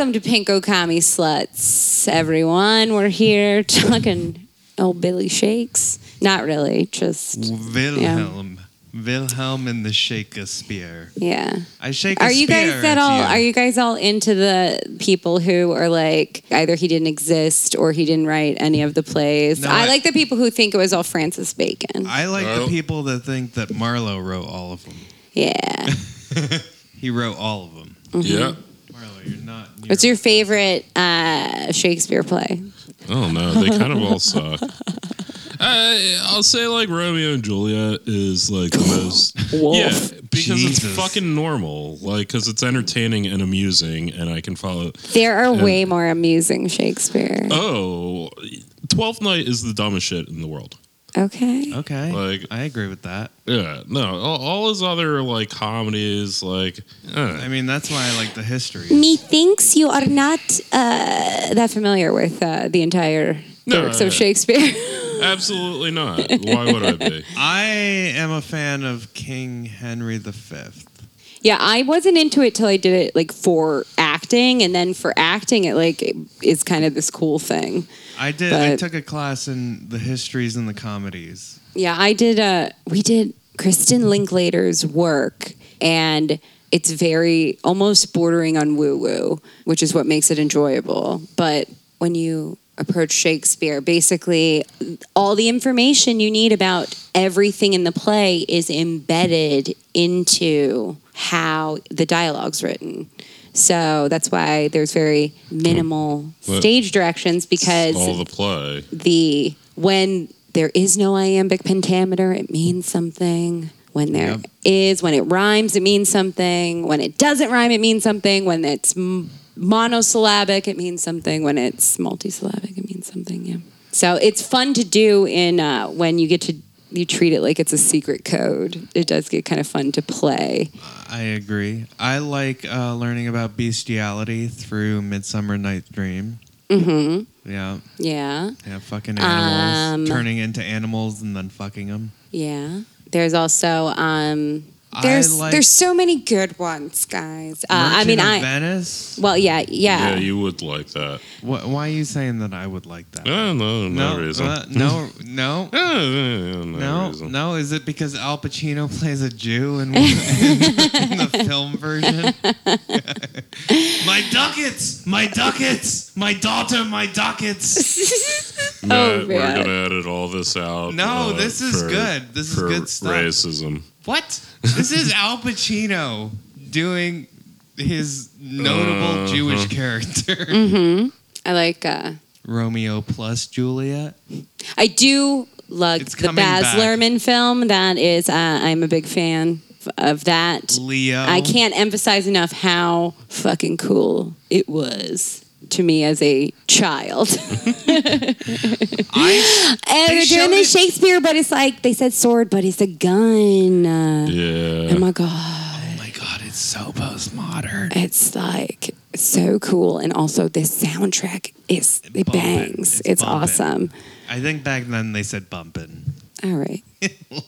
Welcome to Pinko Commie Sluts, everyone. We're here talking old Billy Shakes. Not really, just Wilhelm. Wilhelm and the Shakespeare. yeah. I shake a Are you guys at all? you. Are you guys all into the people who are like either he didn't exist or he didn't write any of the plays? No, I, I- like the people who think it was all Francis Bacon. I like Oh. the people that think that Marlowe wrote all of them. yeah. He wrote all of them. Yeah. Mm-hmm. Marlowe, you're not. Near What's your favorite uh, Shakespeare play? Oh no, they kind of all suck. I, I'll say like Romeo and Juliet is like the most. Wolf. Yeah, because Jesus. it's fucking normal. Like, because it's entertaining and amusing, and I can follow. There are way more amusing Shakespeare. Oh, Twelfth Night is the dumbest shit in the world. Okay. Okay. Like- I agree with that. Yeah, no, all, all his other like comedies, like, uh, I mean, that's why I like the history. Methinks you are not uh, that familiar with uh, the entire No, works no, of no. Shakespeare. absolutely not. Why would I be? I am a fan of King Henry V. yeah, I wasn't into it till I did it like for acting, and then for acting, it like is kind of this cool thing. I did. I took a class in the histories and the comedies. Yeah, I did. Uh, we did Kristin Linklater's work, and it's very almost bordering on woo woo, which is what makes it enjoyable. But when you approach Shakespeare, basically all the information you need about everything in the play is embedded into how the dialogue's written. So that's why there's very minimal stage directions because all the play. the when there is no iambic pentameter, it means something. When there is, when it rhymes, it means something. When it doesn't rhyme, it means something. When it's m- monosyllabic, it means something. When it's multisyllabic, it means something. Yeah. So it's fun to do in uh, when you get to you treat it like it's a secret code. It does get kind of fun to play. I agree. I like uh, learning about bestiality through Midsummer Night's Dream. Mm-hmm. Yeah, Yeah. yeah, fucking animals, Um, turning into animals and then fucking them. Yeah. There's also um there's like there's so many good ones, guys. Uh, I mean, of I Venice. well, yeah, Yeah, yeah. you would like that. Wh- why are you saying that I would like that? Oh, no, no, reason. uh, no, no, Eh, eh, no, no, reason. no. Is it because Al Pacino plays a Jew in, in, in the film version? my ducats, my ducats, my daughter, my ducats. Matt, Oh, we're gonna edit all this out. No, uh, this is for- good. This is good stuff. Racism. What? This is Al Pacino doing his notable Uh-huh. Jewish character. Mm-hmm. I like. uh Romeo plus Juliet. I do like It's the Baz back. Luhrmann film. That is, uh, I'm a big fan f- of that. Leo. I can't emphasize enough how fucking cool it was to me as a child. I and They they're doing this it- Shakespeare, but it's like they said sword, but it's a gun. Uh, Yeah. Oh my god. Oh my god, it's so postmodern. It's like so cool, and also this soundtrack is it bumpin'. bangs. It's It's, awesome. I think back then they said bumpin'. All right,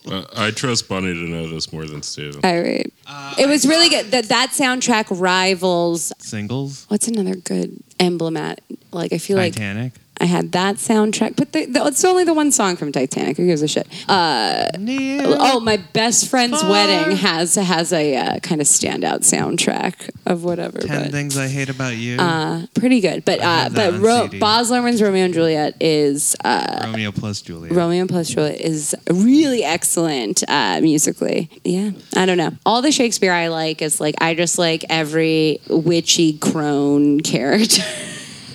Uh, I trust Bunny to know this more than Steven. all right. Uh, it was really good. That that soundtrack rivals. Singles. What's another good emblematic? Like I feel like Titanic. I had that soundtrack, but the, the, it's only the one song from Titanic. Who gives a shit? Uh, oh, my best friend's Far. wedding has has a uh, kind of standout soundtrack of whatever. Ten but, things I hate about you. uh, pretty good. But uh, but Ro- Baz Luhrmann's Romeo and Juliet is uh, Romeo plus Juliet. Romeo plus Juliet is really excellent uh, musically. Yeah, I don't know. All the Shakespeare I like is like I just like every witchy crone character.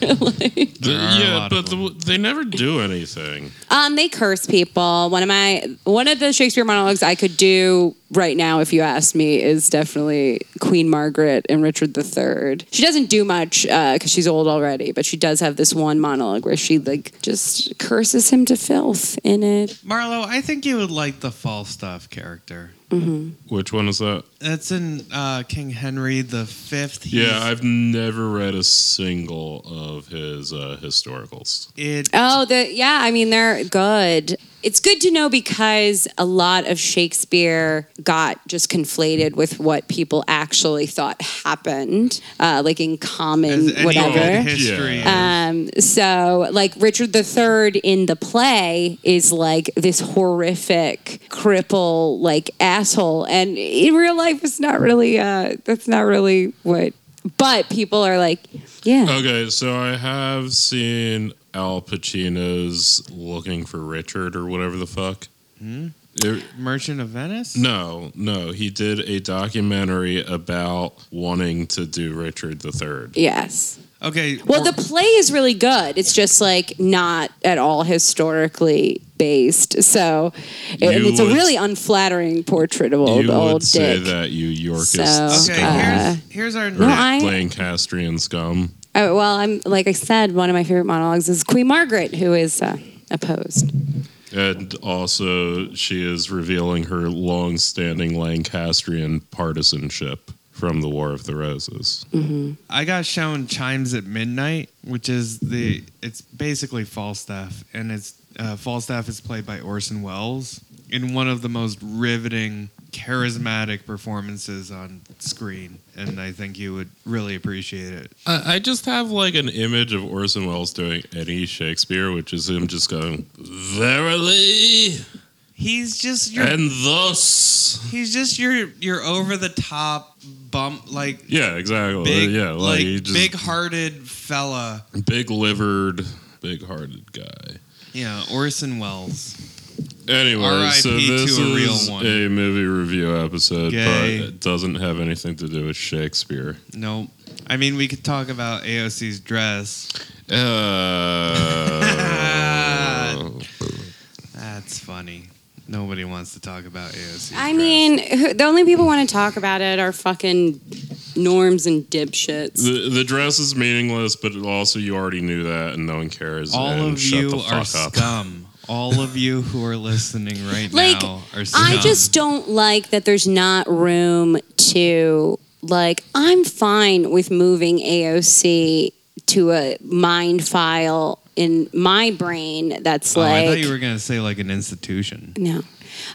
Like- The- There are a yeah, but the, they never do anything. um, they curse people. One of my one of the Shakespeare monologues I could do right now, if you asked me, is definitely Queen Margaret and Richard III. She doesn't do much because she's old already, but she does have this one monologue where she like just curses him to filth in it. Marlo, I think you would like the Falstaff character. Which one is that? That's in uh, King Henry the Fifth. Yeah, I've never read a single of his uh, historicals. it. Oh, the yeah. I mean, they're good. It's good to know because a lot of Shakespeare got just conflated with what people actually thought happened, uh, like in common as whatever. history. Um, so, like Richard III in the play is like this horrific cripple, like asshole, and in real life, it's not really. Uh, that's not really what. But people are like, yeah, Okay, so I have seen Al Pacino's Looking for Richard or whatever the fuck. Hmm? It- Merchant of Venice. no, no, he did a documentary about wanting to do Richard III. yes. Okay. Well, or- the play is really good. It's just like not at all historically based. So, and You it's a really unflattering portrait of old you old would say that you Yorkist So, okay. scum uh, here's here's our. or No, I- Lancastrian scum. Oh, well, I'm like I said, one of my favorite monologues is Queen Margaret, who is uh, opposed. And also, she is revealing her long-standing Lancastrian partisanship from the War of the Roses. I got shown Chimes at Midnight, which is the it's basically Falstaff, and it's uh, Falstaff is played by Orson Welles in one of the most riveting, charismatic performances on screen, and I think you would really appreciate it. I, I just have like an image of Orson Welles doing any Shakespeare, which is him just going, Verily, He's just your and thus. he's just your your over the top bump like Yeah, exactly. big yeah, like, like big hearted fella. big livered, big hearted guy. Yeah, Orson Welles. Anyway, R.I.P. so this to a real is one. a movie review episode, Gay. but it doesn't have anything to do with Shakespeare. No. I mean, we could talk about AOC's dress. Uh, That's funny. Nobody wants to talk about AOC's I dress. mean, who, the only people who want to talk about it are fucking norms and dipshits. the the dress is meaningless, but also you already knew that, and no one cares. all and of shut you the are up. scum. All of you who are listening right like now are. I just don't like that there's not room to like I'm fine with moving AOC to a mind file in my brain that's Oh, like I thought you were gonna say like an institution. no.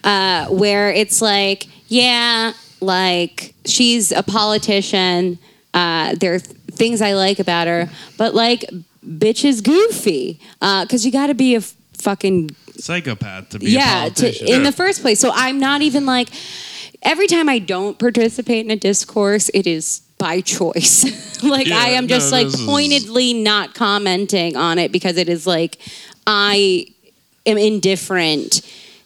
Uh, where it's like, yeah, like she's a politician. Uh, there are th- things I like about her, but like, bitch is goofy. Because you got to be a f- fucking Psychopath to be a yeah to, in the first place. So i'm not even like every time i don't participate in a discourse it is by choice. Like Yeah, i am just no, like this is- pointedly not commenting on it because it is like i am indifferent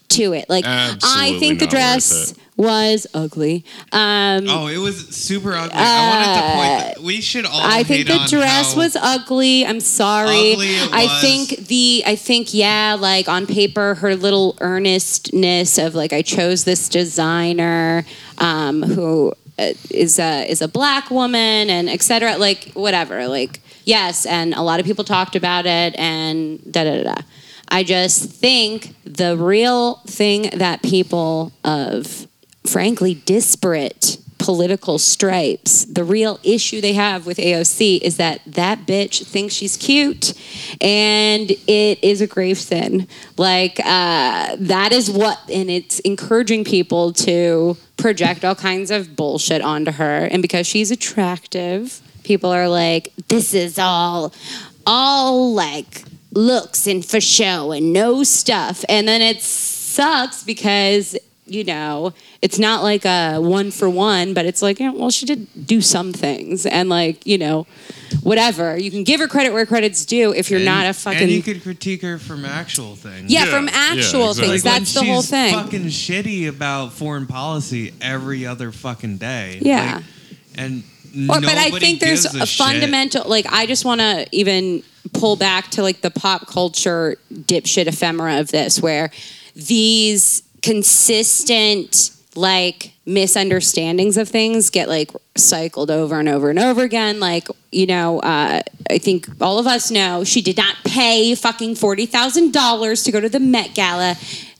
to it like i think the dress was ugly um Oh, it was super ugly. I wanted to point. That. We should all. I think hate the on dress was ugly. I'm sorry. ugly it I was. think the I think yeah, like on paper, her little earnestness of like I chose this designer um, who uh, a is a black woman and etc. Like whatever. Like yes, and a lot of people talked about it and da da da. da. I just think the real thing that people of frankly disparate political stripes. The real issue they have with AOC is that that bitch thinks she's cute, and it is a grave sin. Like uh, that is what, and it's encouraging people to project all kinds of bullshit onto her, and because she's attractive, people are like, this is all, all like looks and for show and no stuff. And then it sucks because, you know, it's not like a one for one, but it's like, yeah, well, she did do some things. And like, you know, whatever. You can give her credit where credit's due if you're And- not a fucking. And you could critique her from actual things. yeah, Yeah, from yeah, actual exactly. things. Like when That's the whole she's thing. Fucking shitty about foreign policy every other fucking day. Yeah. Like, and Or, but I think there's gives a, fundamental like I just want to even pull back to like the pop culture dipshit ephemera of this where these consistent like misunderstandings of things get like cycled over and over and over again. Like you know uh, i think all of us know she did not pay fucking $40000 to go to the met gala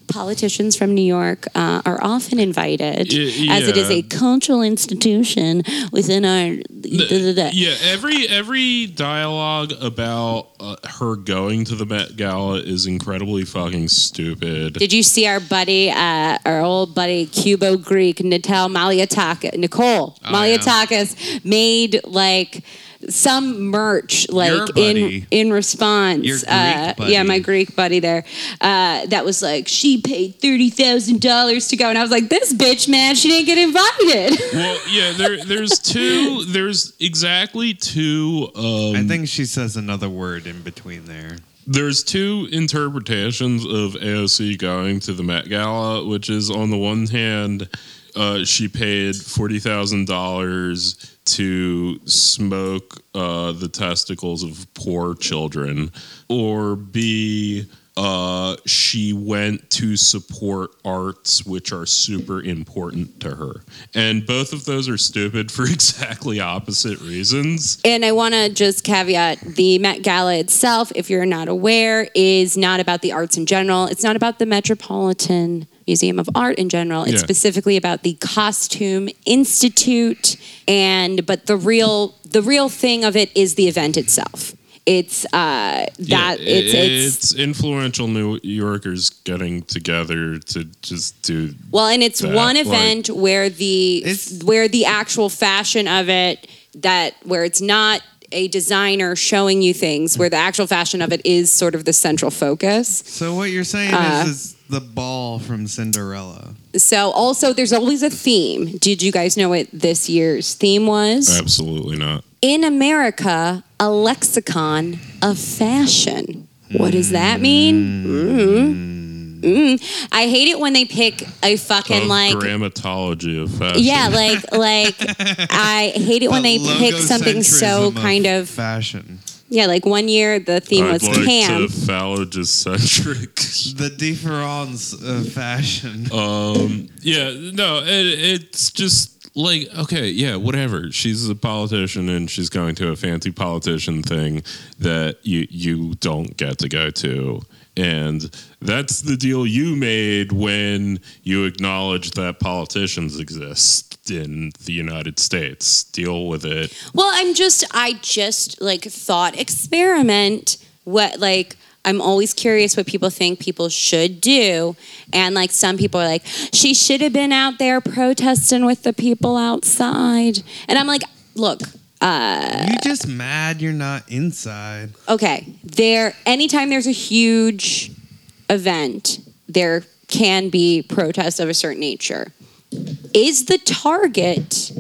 politicians from new york uh, are often invited Y- as it is a cultural institution within our da, da, da. Yeah, every every dialogue about uh, her going to the Met Gala is incredibly fucking stupid. Did you see our buddy, uh, our old buddy, Cubo Greek, Natal Malliotakis, Nicole Oh, Malliotakis made like some merch like Your in in response. Uh. Yeah, my Greek buddy there. Uh, that was like she paid thirty thousand dollars to go, and I was like, this bitch, man, she didn't get invited. well, yeah, there there's two there's exactly two um I think she says another word in between there. there's two interpretations of AOC going to the Met Gala, which is on the one hand, uh, she paid forty thousand dollars to smoke uh, the testicles of poor children, or B. Uh, she went to support arts which are super important to her. And both of those are stupid for exactly opposite reasons. And I want to just caveat the Met Gala itself, if you're not aware, is not about the arts in general. It's not about the Metropolitan Museum of Art in general. It's Yeah. specifically about the Costume Institute. And but the real the real thing of it is the event itself. It's uh that Yeah, it's it's it's influential New Yorkers getting together to just do. Well, and it's that, one like- event where the It's- where the actual fashion of it that where it's not a designer showing you things, where the actual fashion of it is sort of the central focus. So what you're saying Uh, is, is the ball from Cinderella. So also there's always a theme. Did you guys know what this year's theme was? Absolutely not. In America, a lexicon of fashion. What does that mean? Mm. Mm. I hate it when they pick a fucking Of like grammatology of fashion. Yeah, like like I hate it when they pick something so kind of fashion. yeah. Like one year the theme I'd was like cam. to phallogocentric. The difference of fashion. um, yeah, no, it, it's just like okay, yeah, whatever. She's a politician and she's going to a fancy politician thing that you you don't get to go to. And that's the deal you made when you acknowledged that politicians exist in the United States. Deal with it. Well, I'm just I just like thought experiment what like I'm always curious what people think people should do. And like some people are like, she should have been out there protesting with the people outside. And I'm like, look, uh, you just mad you're not inside. okay, there anytime there's a huge event, there can be protests of a certain nature. Is the target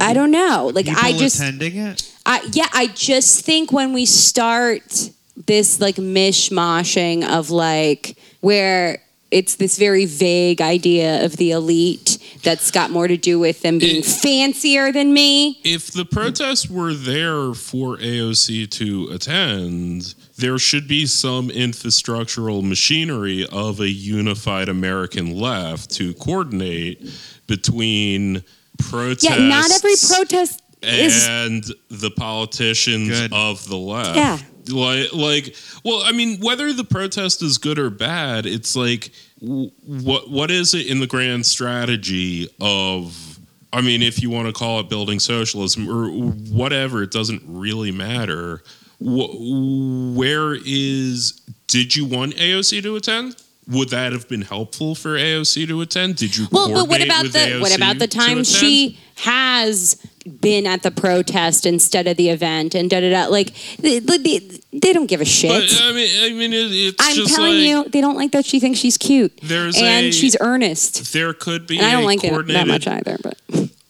I don't know. Like People I just attending it. I yeah, I just think when we start this like mishmashing of like where it's this very vague idea of the elite that's got more to do with them being It- fancier than me. if the protests were there for AOC to attend, there should be some infrastructural machinery of a unified American left to coordinate between protests. Yeah, not every protest is and the politicians Good. of the left. Yeah. Like, like, well, I mean, whether the protest is good or bad, it's like, what, what is it in the grand strategy of? I mean, if you want to call it building socialism or whatever, it doesn't really matter. Wh- where is? Did you want AOC to attend? Would that have been helpful for AOC to attend? Did you? Well, but what about the what about the time she has been at the protest instead of the event and da da da. Like they, they, they don't give a shit. But I mean, I mean, it, it's I'm telling like you, they don't like that she thinks she's cute. There's and a- she's earnest. there could be And I don't like it coordinated that much either, but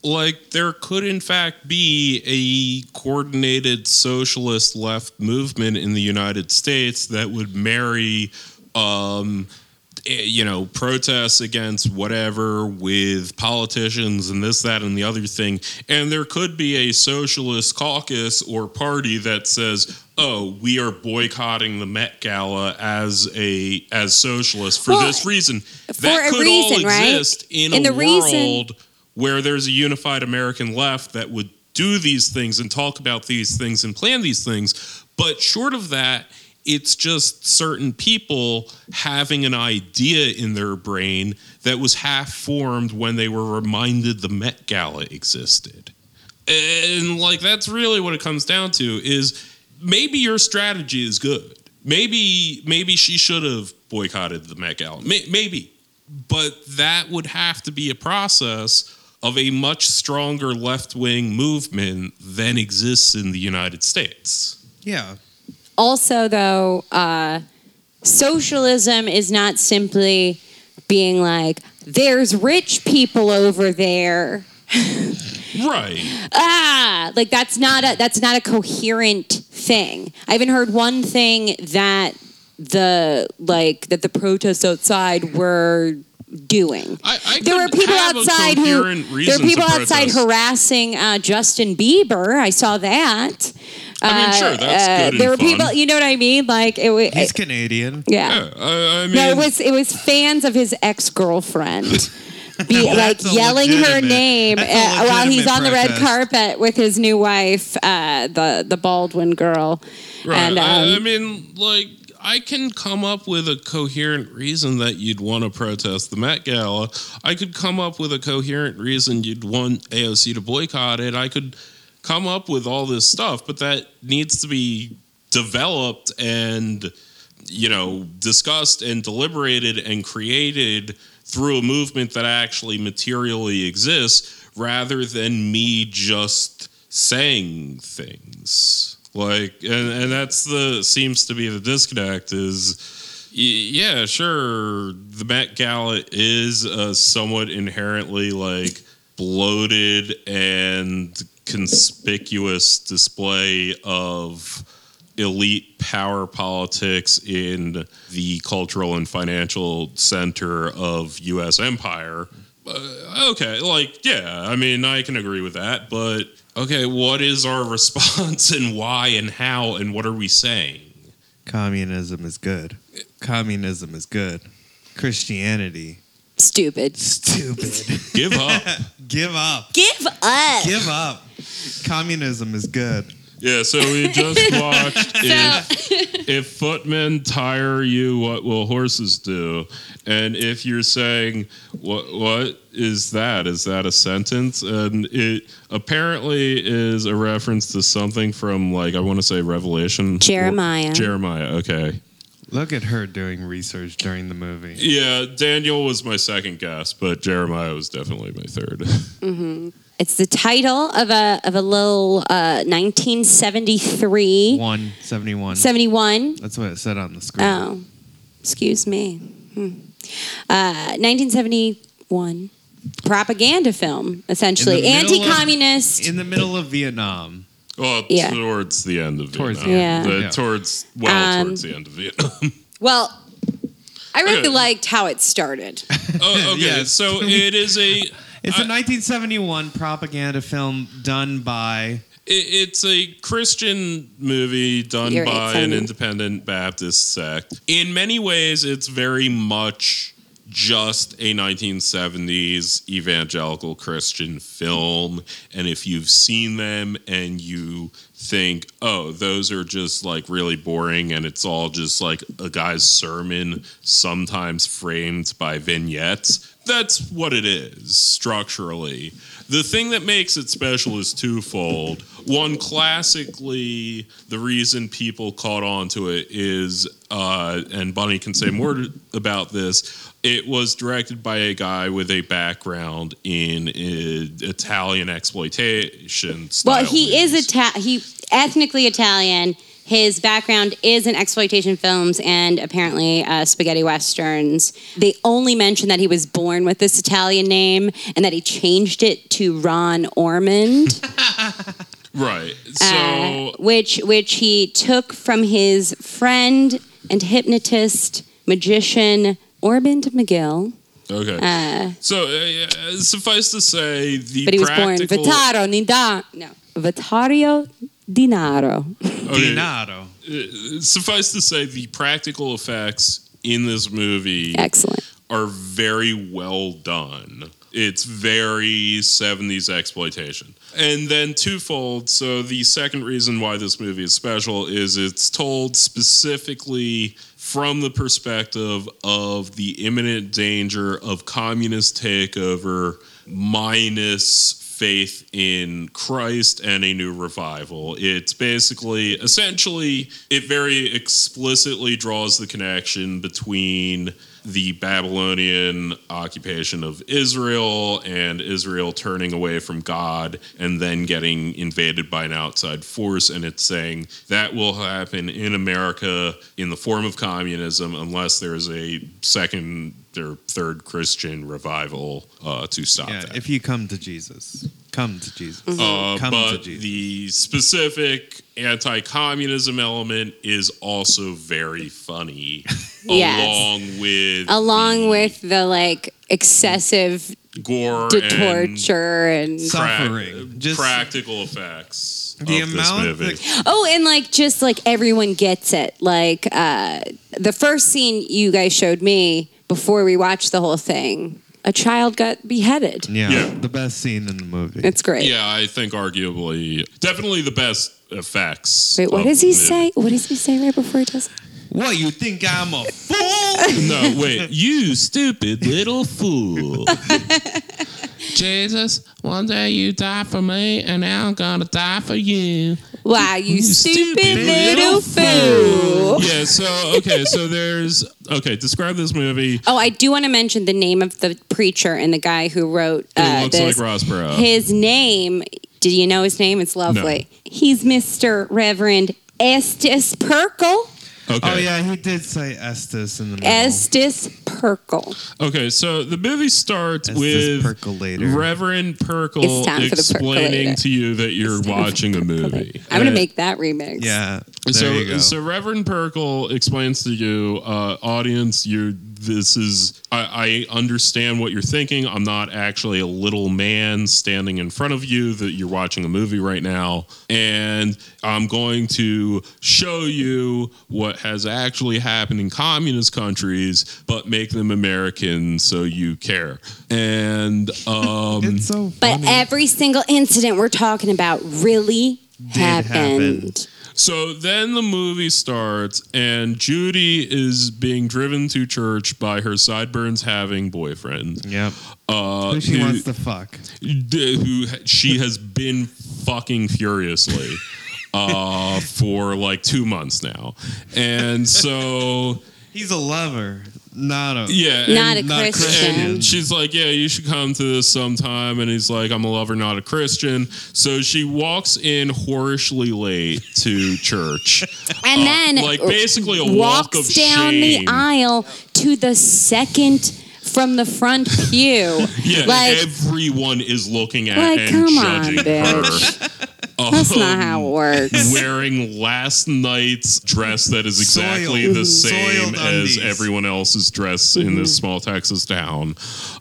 like there could in fact be a coordinated socialist left movement in the United States that would marry um Eh, you know protests against whatever with politicians and this that and the other thing and there could be a socialist caucus or party that says oh we are boycotting the Met Gala as a as socialists for Well, this reason for that a could reason, all right? exist in And a the reason- world where there's a unified American left that would do these things and talk about these things and plan these things. But short of that, it's just certain people having an idea in their brain that was half formed when they were reminded the Met Gala existed. And like that's really what it comes down to is maybe your strategy is good. Maybe maybe she should have boycotted the Met Gala. May- Maybe but that would have to be a process of a much stronger left wing movement than exists in the United States. Yeah. Also though uh, socialism is not simply being like there's rich people over there Right. ah like that's not a that's not a coherent thing i haven't heard one thing that the like that the protests outside were doing I, I there were people outside who there were people outside harassing uh, Justin Bieber. I saw that. I mean, sure, that's Uh, good and There were fun. people, you know what I mean? Like it was. He's Canadian. yeah. Yeah, I, I mean, No, it was it was fans of his ex girlfriend. Be like yelling her name uh, while he's legitimate on the red carpet with his new wife, uh, the the Baldwin girl. right. And I, I um, mean, like, I can come up with a coherent reason that you'd want to protest the Met Gala. I could come up with a coherent reason you'd want AOC to boycott it. I could come up with all this stuff, but that needs to be developed and you know discussed and deliberated and created through a movement that actually materially exists rather than me just saying things. Like and, and that's the seems to be the disconnect is yeah sure the met gala is a somewhat inherently like bloated and conspicuous display of elite power politics in the cultural and financial center of US empire. Uh, okay, like yeah, I mean I can agree with that, but okay, what is our response and why and how and what are we saying? Communism is good. Communism is good. Christianity, stupid. stupid. Give up. Give up. Give up. Give up. Communism is good. yeah, so we just watched if, if footmen tire you, what will horses do? And if you're saying what what is that? Is that a sentence? And it apparently is a reference to something from like I want to say Revelation. Jeremiah. Jeremiah. Okay. Look at her doing research during the movie. Yeah, Daniel was my second guess, but Jeremiah was definitely my third. It's the title of a of a little uh, 1973 One seventy one. 71. That's what it said on the screen. Oh, excuse me. Hmm. Uh, 1971 propaganda film, essentially In the of- anti-communist. In the middle of Vietnam. Well, Yeah. towards the end of Towards the Vietnam. end. The- Yeah. Towards well, Um, towards the end of Vietnam. well, I really Okay. liked how it started. oh, okay. Yes. So it is a It's a 1971 propaganda film done by It, it's a Christian movie done by an independent Baptist sect. In many ways, it's very much just a 1970s evangelical Christian film. And if you've seen them and you think, oh, those are just like really boring and it's all just like a guy's sermon, sometimes framed by vignettes. That's what it is structurally. The thing that makes it special is twofold. One, classically, the reason people caught on to it is, uh, and Bunny can say more about this, it was directed by a guy with a background in uh, Italian exploitation. Well, he is movies. Ita- he ethnically Italian. His background is in exploitation films and apparently uh, spaghetti westerns. They only mention that he was born with this Italian name and that he changed it to Ron Ormond, right. So uh, which which he took from his friend and hypnotist magician Ormond McGill. okay. so uh, suffice to say, the But he was born practical. Vitaro Nida no Vitario Dinaro. okay, Dinaro. suffice to say, the practical effects in this movie Excellent. are very well done. It's very 70s exploitation. And then twofold. So, the second reason why this movie is special is it's told specifically from the perspective of the imminent danger of communist takeover minus faith in Christ and a new revival. It's basically, essentially, it very explicitly draws the connection between the Babylonian occupation of Israel and Israel turning away from God and then getting invaded by an outside force. And it's saying that will happen in America in the form of communism unless there's a second or third Christian revival uh, to stop Yeah, that. if you come to Jesus, come to Jesus. Uh, come to but Jesus. the specific anti-communism element is also very funny, Yes. along with Along the with the like excessive gore to and torture and prac- Suffering. Just- practical effects The of amount this movie. that- oh and like just like everyone gets it like uh the first scene you guys showed me before we watched the whole thing a child got beheaded yeah, Yeah. the best scene in the movie. it's great yeah, I think arguably, definitely the best effects. wait what does he the movie. say what does he say right before he does it? what you think I'm a fool? No, wait, you stupid little fool. Jesus, one day you die for me, and now I'm gonna die for you. Wow you, stupid, stupid little little fool yeah, so okay, so there's okay, describe this movie. oh i do want to mention the name of the preacher and the guy who wrote uh, looks this. like Ross Perot. his name did you know his name it's lovely he's mr reverend Estus Pirkle Okay. Oh yeah, he did say Estus in the middle. Estus Pirkle Okay, so the movie starts Estus with Percolator. Reverend Pirkle It's time for the explaining to you that you're watching a movie. i'm gonna Uh, make that remix yeah. There so, you go. so Reverend Pirkle explains to you, uh, audience, you this is I, I understand what you're thinking. I'm not actually a little man standing in front of you that you're watching a movie right now, and I'm going to show you what has actually happened in communist countries, but make them American so you care. And um, it's so But every single incident we're talking about really happened. So then the movie starts, and Judy is being driven to church by her sideburns having boyfriend, Yep. uh, Who she who, wants to fuck. who she has been fucking furiously uh, for like two months now, and so He's a lover, not a yeah, Not a not Christian. and she's like, "Yeah, you should come to this sometime." And he's like, "I'm a lover, not a Christian." So she walks in whorishly late to church. And Uh, then like basically a walk walks of down shame. the aisle to the second from the front pew. Yeah, like everyone is looking at Like, and come on, judging bitch. her. that's not how it Um, works. Wearing last night's dress that is exactly Soiled. the same Soiled as undies. everyone else's dress in this small Texas town,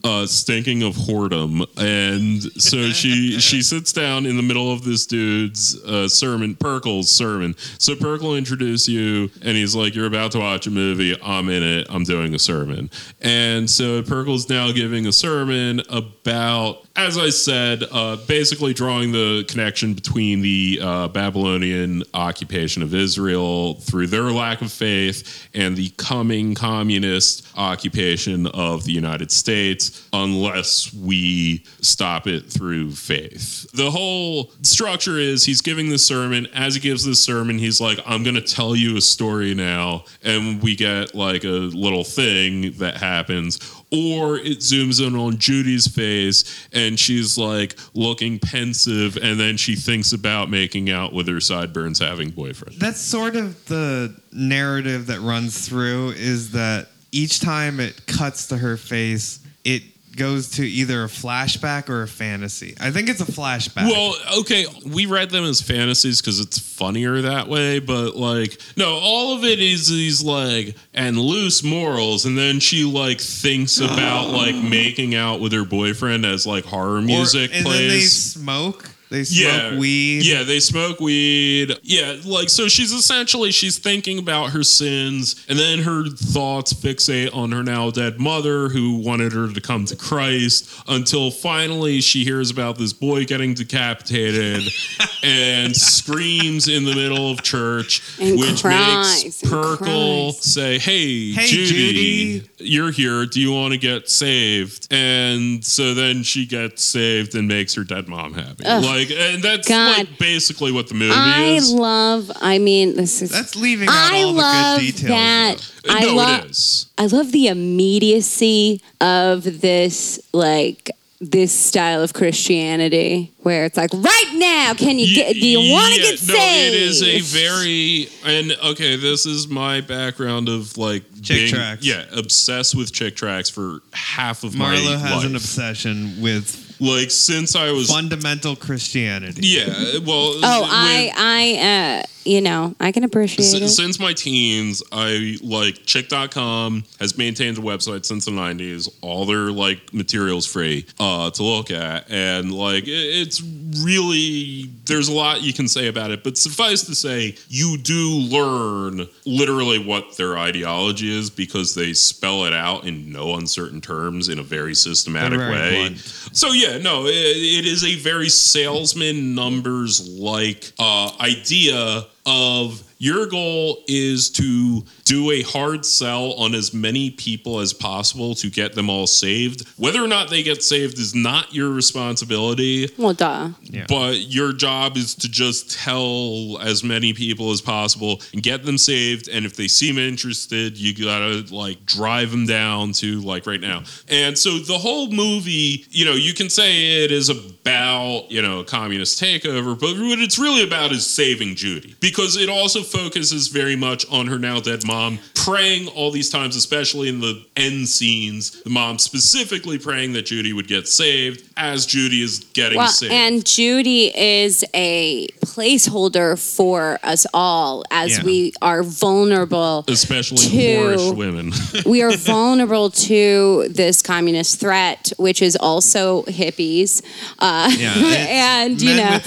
uh, stinking of whoredom. And so she she sits down in the middle of this dude's uh, sermon, Pirkle's sermon. So Pirkle will introduce you, and he's like, "You're about to watch a movie. I'm in it. I'm doing a sermon." And so Pirkle's now giving a sermon about as I said, uh, basically drawing the connection between the uh, Babylonian occupation of Israel through their lack of faith and the coming communist occupation of the United States, unless we stop it through faith. The whole structure is he's giving the sermon. As he gives the sermon, he's like, I'm going to tell you a story now. And we get like a little thing that happens or it zooms in on Judy's face and she's like looking pensive and then she thinks about making out with her sideburns having boyfriend. That's sort of the narrative that runs through is that each time it cuts to her face, it goes to either a flashback or a fantasy. I think it's a flashback. Well, okay, we read them as fantasies because it's funnier that way, but like, no, all of it is these like and loose morals, and then she like thinks about like making out with her boyfriend as like horror Or- music and then they plays. smoke. They smoke yeah, weed. Yeah, they smoke weed. Yeah, like so she's essentially she's thinking about her sins and then her thoughts fixate on her now dead mother who wanted her to come to Christ until finally she hears about this boy getting decapitated and screams in the middle of church And which cries makes and Pirkle say, "Hey, Hey, Judy, Judy." you're here. Do you want to get saved?" And so then she gets saved and makes her dead mom happy. Like, and that's God. like basically what the movie is. I is. love. I mean, this is. That's leaving out I all the love good details. that. Uh, I no, love. it is. I love the immediacy of this, like this style of Christianity, where it's like, right now, can you get? Do you want to Yeah, get no, saved? it is a very and okay. This is my background of like Chick being, tracts. Yeah, obsessed with Chick tracts for half of Marlo my life. Marlo has an obsession with like since I was fundamental Christianity. yeah. Well, Oh, with- I, I, uh, you know, I can appreciate S- it. since my teens, I like chick.com has maintained a website since the 90s. All their like materials free uh, to look at. And like it- it's really there's a lot you can say about it, but suffice to say, you do learn literally what their ideology is because they spell it out in no uncertain terms in a very systematic very way. blunt. So yeah, no, it, it is a very salesman numbers like uh, idea of your goal is to do a hard sell on as many people as possible to get them all saved. Whether or not they get saved is not your responsibility. well, duh. Yeah. But your job is to just tell as many people as possible and get them saved. And if they seem interested, you gotta like drive them down to like right now. And so the whole movie, you know, you can say it is about, you know, a communist takeover, but what it's really about is saving Judy because it also focuses very much on her now dead mom praying all these times, especially in the end scenes. The mom specifically praying that Judy would get saved as Judy is getting Well, saved. and Judy is a placeholder for us all as Yeah. we are vulnerable. especially Two. Moorish women. we are vulnerable to this communist threat, which is also hippies. Uh, Yeah, and you know,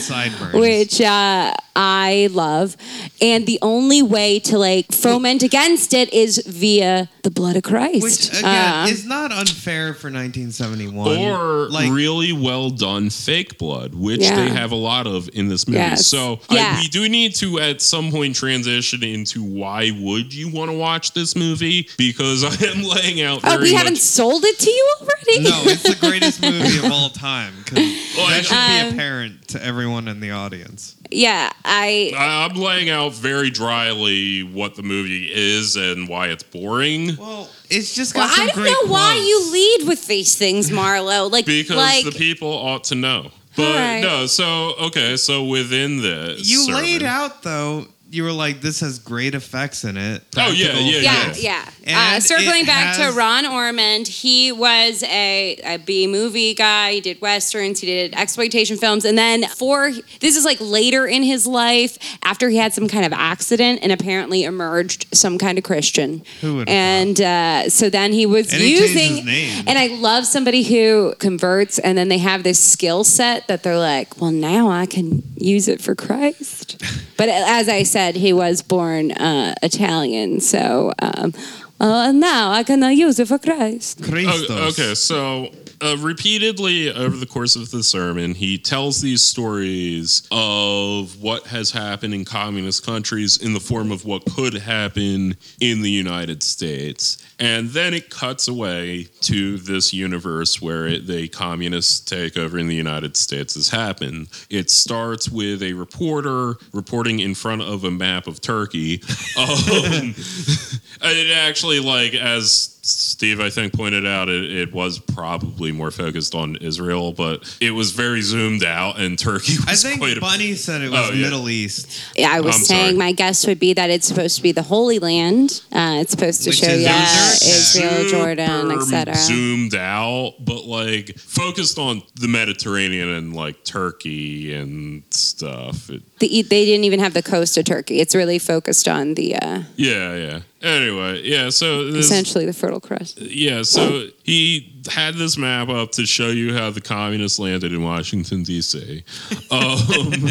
which uh, I love. And the only way to like foment against it is via the blood of Christ. Which again Uh, is not unfair for 1971. or like really well done fake blood, which Yeah. they have a lot of in this movie. Yes. So Yeah. I, we do need to at some point transition into why would you want to watch this movie? Because I am laying out oh, very we much. haven't sold it to you already? no, it's the greatest movie of all time. 'cause that should Um, be apparent to everyone in the audience. yeah, I. I- I'm laying out very dryly what the movie is and why it's boring. Well, it's just Well, got some I don't great know why quotes. you lead with these things, Marlo. Like, Because like the people ought to know. But Alright. no, so okay, so within this, You sermon- laid out though. You were like, "This has great effects in it." Oh, yeah, Practical yeah, yeah, effects. yeah. And Uh, circling it back to Ron Ormond, he was a, a B movie guy. He did westerns, he did exploitation films, and then for this is like later in his life, after he had some kind of accident and apparently emerged some kind of Christian. Who would've And uh, so then he was And he using. his name. And I love somebody who converts and then they have this skill set that they're like, well, now I can use it for Christ. but as I said, he was born uh, Italian, so um, uh, now I can uh, use it for Christ. Christos. okay, so uh, repeatedly over the course of the sermon, he tells these stories of what has happened in communist countries in the form of what could happen in the United States. And then it cuts away to this universe where it, the communist takeover in the United States has happened. It starts with a reporter reporting in front of a map of Turkey. Um, it actually, like, as Steve, I think, pointed out, it, it was probably more focused on Israel, but it was very zoomed out, and Turkey was I think quite a Bunny said it was Oh, yeah. Middle East. Yeah, I was I'm saying sorry. my guess would be that it's supposed to be the Holy Land. Uh, it's supposed to Which show is yeah, under- Israel, Jordan, super etc. Zoomed out, but like focused on the Mediterranean and like Turkey and stuff. It, The, they didn't even have the coast of Turkey. It's really focused on the uh, yeah, yeah. Anyway, yeah. So this, essentially the Fertile Crescent. yeah, so he had this map up to show you how the communists landed in Washington D.C. Um,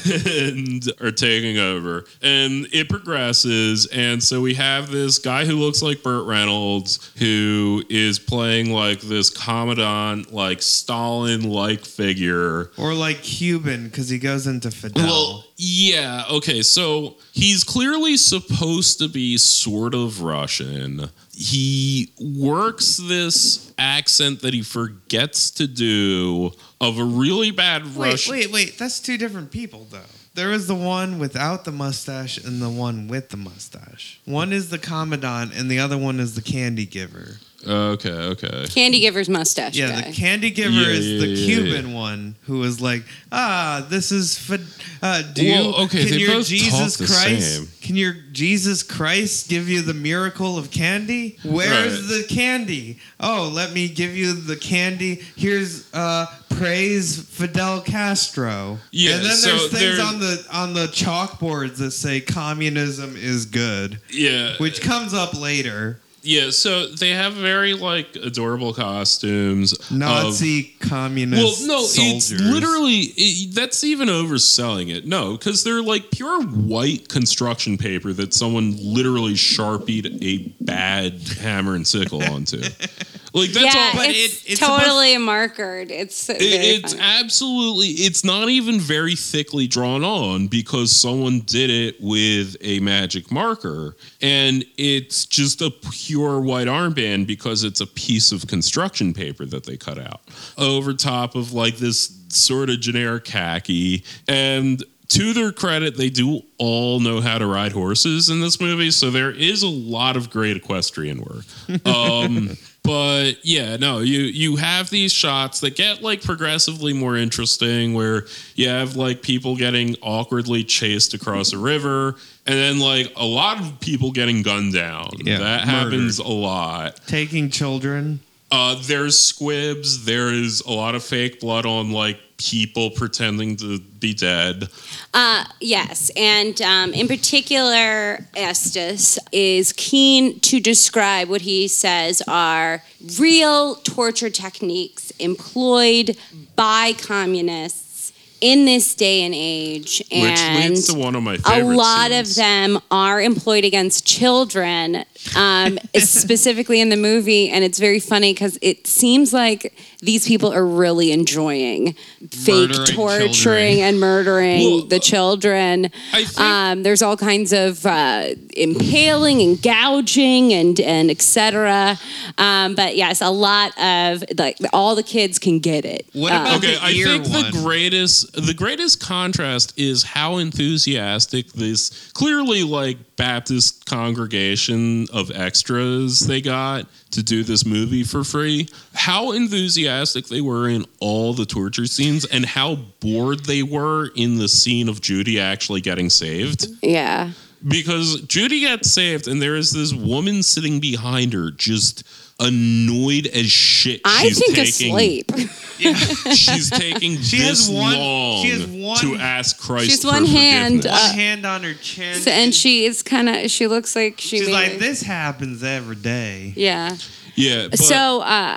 and are taking over, and it progresses, and so we have this guy who looks like Burt Reynolds who is playing like this commandant, like Stalin-like figure. Or like Cuban, because he goes into Fidel. Well, yeah, okay. So he's clearly supposed to be sort of Russian. He works this accent that he forgets to do of a really bad wait, Russian. wait, wait. That's two different people, though. There is the one without the mustache and the one with the mustache. One is the commandant, and the other one is the candy giver. Okay, okay. Candy Giver's mustache Yeah, guy. the candy giver Yeah, is yeah, the yeah, Cuban one who was like, ah, this is for, uh, do you, okay, can they your both Jesus talk the Christ, same. can your Jesus Christ give you the miracle of candy? Where's Right. the candy? Oh, let me give you the candy. Here's uh, praise Fidel Castro. Yeah, and then so there's things there- on the on the chalkboards that say communism is good, Yeah, which comes up later. Yeah. So they have very like adorable costumes. of- Nazi communist. Well, no, it's literally it, that's even overselling it. No, because they're like pure white construction paper that someone literally sharpied a bad hammer and sickle onto. like that's yeah, all. but it's it- it's totally markered. It's It- it's funny. absolutely it's not even very thickly drawn on because someone did it with a magic marker and it's just a pure white armband because it's a piece of construction paper that they cut out over top of like this sort of generic khaki and to their credit they do all know how to ride horses in this movie so there is a lot of great equestrian work um but yeah no you you have these shots that get like progressively more interesting where you have like people getting awkwardly chased across a river and then like a lot of people getting gunned down. Yeah, that happens a lot. Taking children. Uh, there's squibs. There is a lot of fake blood on like people pretending to be dead. Uh, yes, and um, in particular, Estus is keen to describe what he says are real torture techniques employed by communists in this day and age, Which leads to one of my favorite a lot scenes. of them are employed against children, um, specifically in the movie. And it's very funny because it seems like these people are really enjoying fake Murdering torturing children. and murdering Well, the children. Think- um, there's all kinds of uh, impaling and gouging and and etc. Um, but yes, a lot of like all the kids can get it. What Uh, Okay, the I think one? the greatest the greatest contrast is how enthusiastic this clearly like Baptist congregation of extras they got to do this movie for free. How enthusiastic they were in all the torture scenes and how bored they were in the scene of Judy actually getting saved. yeah. because Judy gets saved, and there is this woman sitting behind her, just annoyed as shit. I She's think taking, asleep. She's taking She this has one- long she has one- to ask Christ. She's one hand, forgiveness. uh, One hand on her chin. So- and she is kind of she looks like she she's may- like, this happens every day. yeah yeah. But, so uh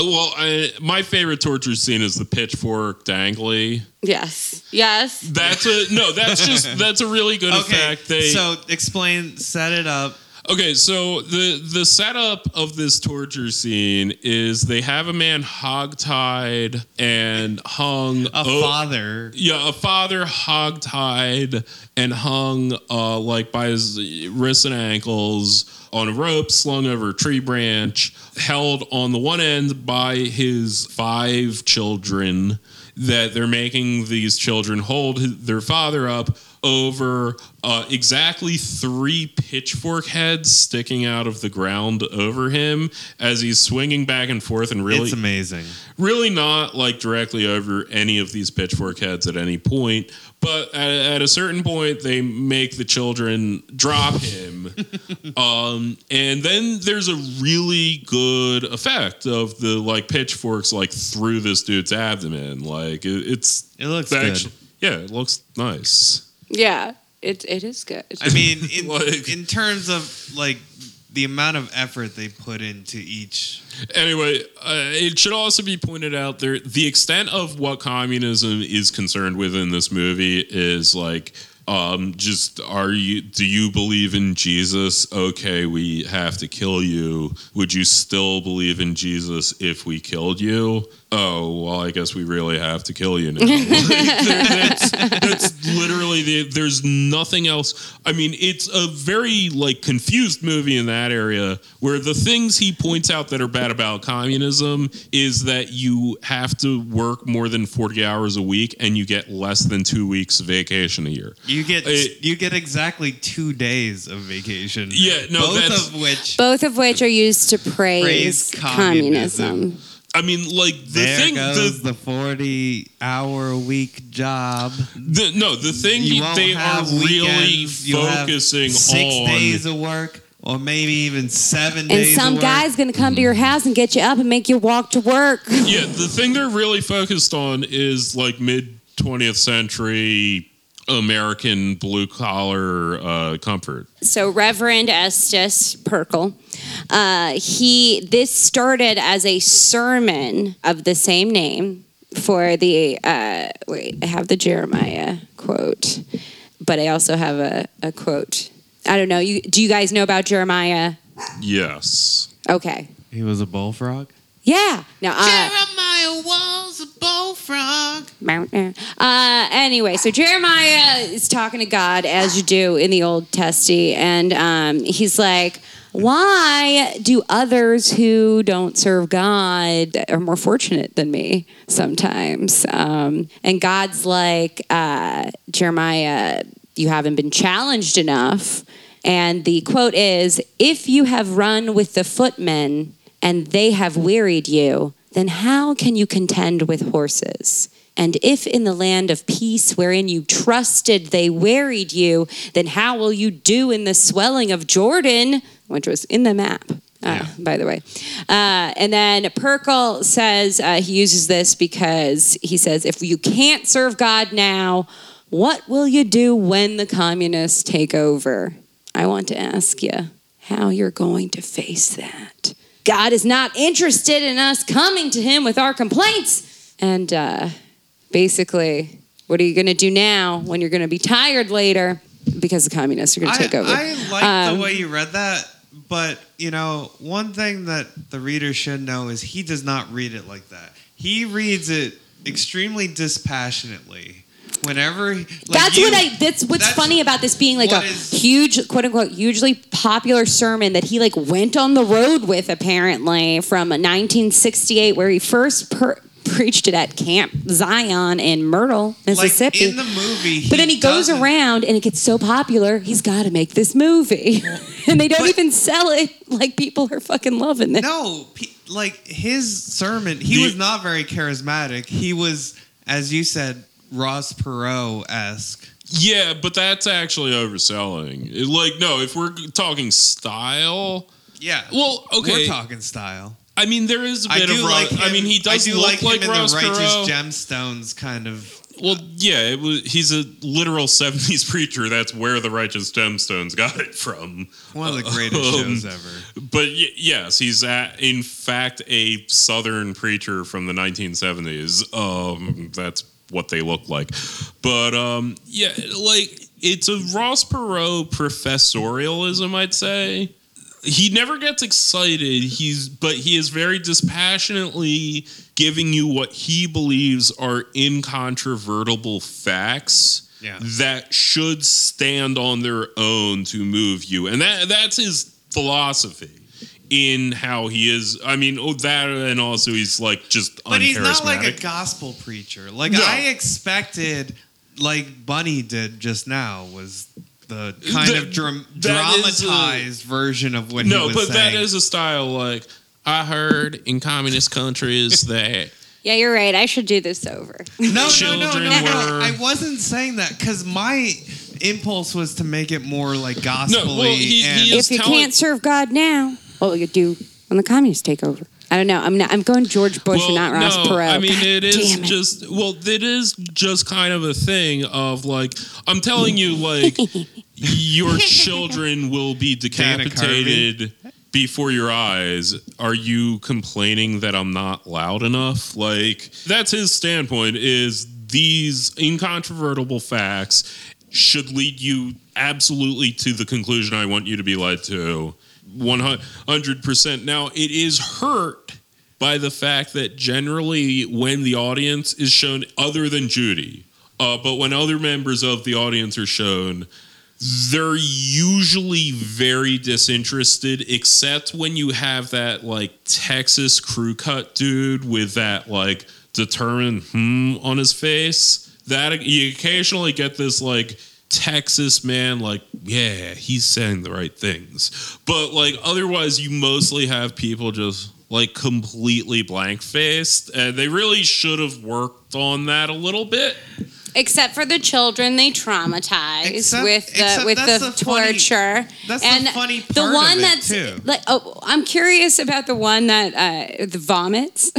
well, I, my favorite torture scene is the pitchfork dangly. yes yes That's a no. That's just that's a really good Okay, effect. They so explain, set it up. Okay, so the the setup of this torture scene is they have a man hogtied and hung A o- father. Yeah, a father hogtied and hung uh, like by his wrists and ankles on a rope slung over a tree branch, held on the one end by his five children that they're making these children hold their father up over uh, exactly three pitchfork heads sticking out of the ground over him as he's swinging back and forth and really It's amazing. really not like directly over any of these pitchfork heads at any point but at, at a certain point they make the children drop him um, and then there's a really good effect of the like pitchforks like through this dude's abdomen like it, it's It looks actu- good. yeah it looks nice Yeah, it it is good. I mean, in, Like- in terms of like the amount of effort they put into each. Anyway, uh, it should also be pointed out there the extent of what communism is concerned with in this movie is like um just are you do you believe in Jesus? Okay, we have to kill you. Would you still believe in Jesus if we killed you? Oh, well, I guess we really have to kill you now. Like, that's, that's literally the there's nothing else. I mean, it's a very like confused movie in that area where the things he points out that are bad about communism is that you have to work more than 40 hours a week and you get less than 2 weeks vacation a year. You get It- you get exactly two days of vacation. Yeah, no, both that's- of which Both of which are used to praise, Praise communism. communism. I mean, like the there thing goes the, the forty-hour week job. the no, the thing You he- won't they are really weekends. You have focusing six on days of work, or maybe even seven And days. some of work. guy's gonna come to your house and get you up and make you walk to work. Yeah, the thing they're really focused on is like mid 20th century American blue collar uh, comfort. So Reverend Estus Pirkle, uh, he this started as a sermon of the same name for the uh, wait. I have the Jeremiah quote, but I also have a, a quote. I don't know. You do you guys know about Jeremiah? Yes. Okay. He was a bullfrog. Yeah. Now, uh, Jeremiah was a bullfrog. Uh, anyway, so Jeremiah is talking to God as you do in the Old Testy, and um, he's like, "Why do others who don't serve God are more fortunate than me sometimes?" Um, and God's like, uh, "Jeremiah, you haven't been challenged enough." And the quote is, "If you have run with the footmen and they have wearied you." Then how can you contend with horses? And if in the land of peace wherein you trusted they wearied you, then how will you do in the swelling of Jordan, which was in the map, uh, by the way? Uh, and then Pirkle says uh, he uses this because he says, if you can't serve God now, what will you do when the communists take over? I want to ask you how you're going to face that. God is not interested in us coming to him with our complaints. And uh, basically, what are you going to do now when you're going to be tired later? Because the communists are going to take over. I like Um, the way you read that, but you know, one thing that the reader should know is he does not read it like that. He reads it extremely dispassionately. Whenever like that's you- what I. That's what's that's funny about this being like a what is- huge, quote unquote, hugely popular sermon that he like went on the road with apparently from 1968, where he first per- preached it at Camp Zion in Myrtle, like Mississippi. in the movie. But then he goes around and it gets so popular, he's got to make this movie. and they don't But- even sell it like people are fucking loving it. No, like his sermon, he was not very charismatic. He was, as you said, Ross Perot esque. Yeah, but that's actually overselling. It- like, no, if we're talking style, Yeah. well, okay. We're talking style. I mean, there is a bit do of Ross. like him, I mean, he does I do look like, like, him in Ross the Righteous Perot. Gemstones kind of. Well, yeah, it was. He's a literal '70s preacher. That's where the Righteous Gemstones got it from. One of the greatest Um, shows ever. But y- yes, he's at, in fact a Southern preacher from the 1970s. Um, that's what they look like. But um, yeah, like it's a Ross Perot professorialism, I'd say. he never gets excited. He's but he is very dispassionately giving you what he believes are incontrovertible facts Yeah. that should stand on their own to move you. And that that's his philosophy in how he is. I mean, oh, that and also he's like just But he's not like a gospel preacher. Like No. I expected, like Bunny did just now, was the kind The- of dram- that is, dramatized version of what no, he was but that saying. is a style like I heard in communist countries that Yeah, you're right. I should do this over. no, no, no, no, no. were- I wasn't saying that because my impulse was to make it more like gospel well, he- and he if you telling- can't serve God now, what will you do when the communists take over? I don't know. I'm not. I'm going George Bush and not Ross no, Perot. I mean, God it is it. just well, it is just kind of a thing of like I'm telling you, like your children will be Can of Carvey. decapitated before your eyes. Are you complaining that I'm not loud enough? Like that's his standpoint. Is these incontrovertible facts should lead you absolutely to the conclusion I want you to be led to. 100%. Now, it is hurt by the fact that generally when the audience is shown other than Judy, uh, but when other members of the audience are shown, they're usually very disinterested, except when you have that like Texas crew cut dude with that like determined hmm on his face. That you occasionally get this like Texas man, like, yeah, he's saying the right things. But like otherwise you mostly have people just like completely blank faced. And they really should have worked on that a little bit. Except for the children, they traumatize Except- with the except with that's the, the funny- torture. that's the and funny the part of one it, that's too. like, oh, I'm curious about the one that uh, the vomits.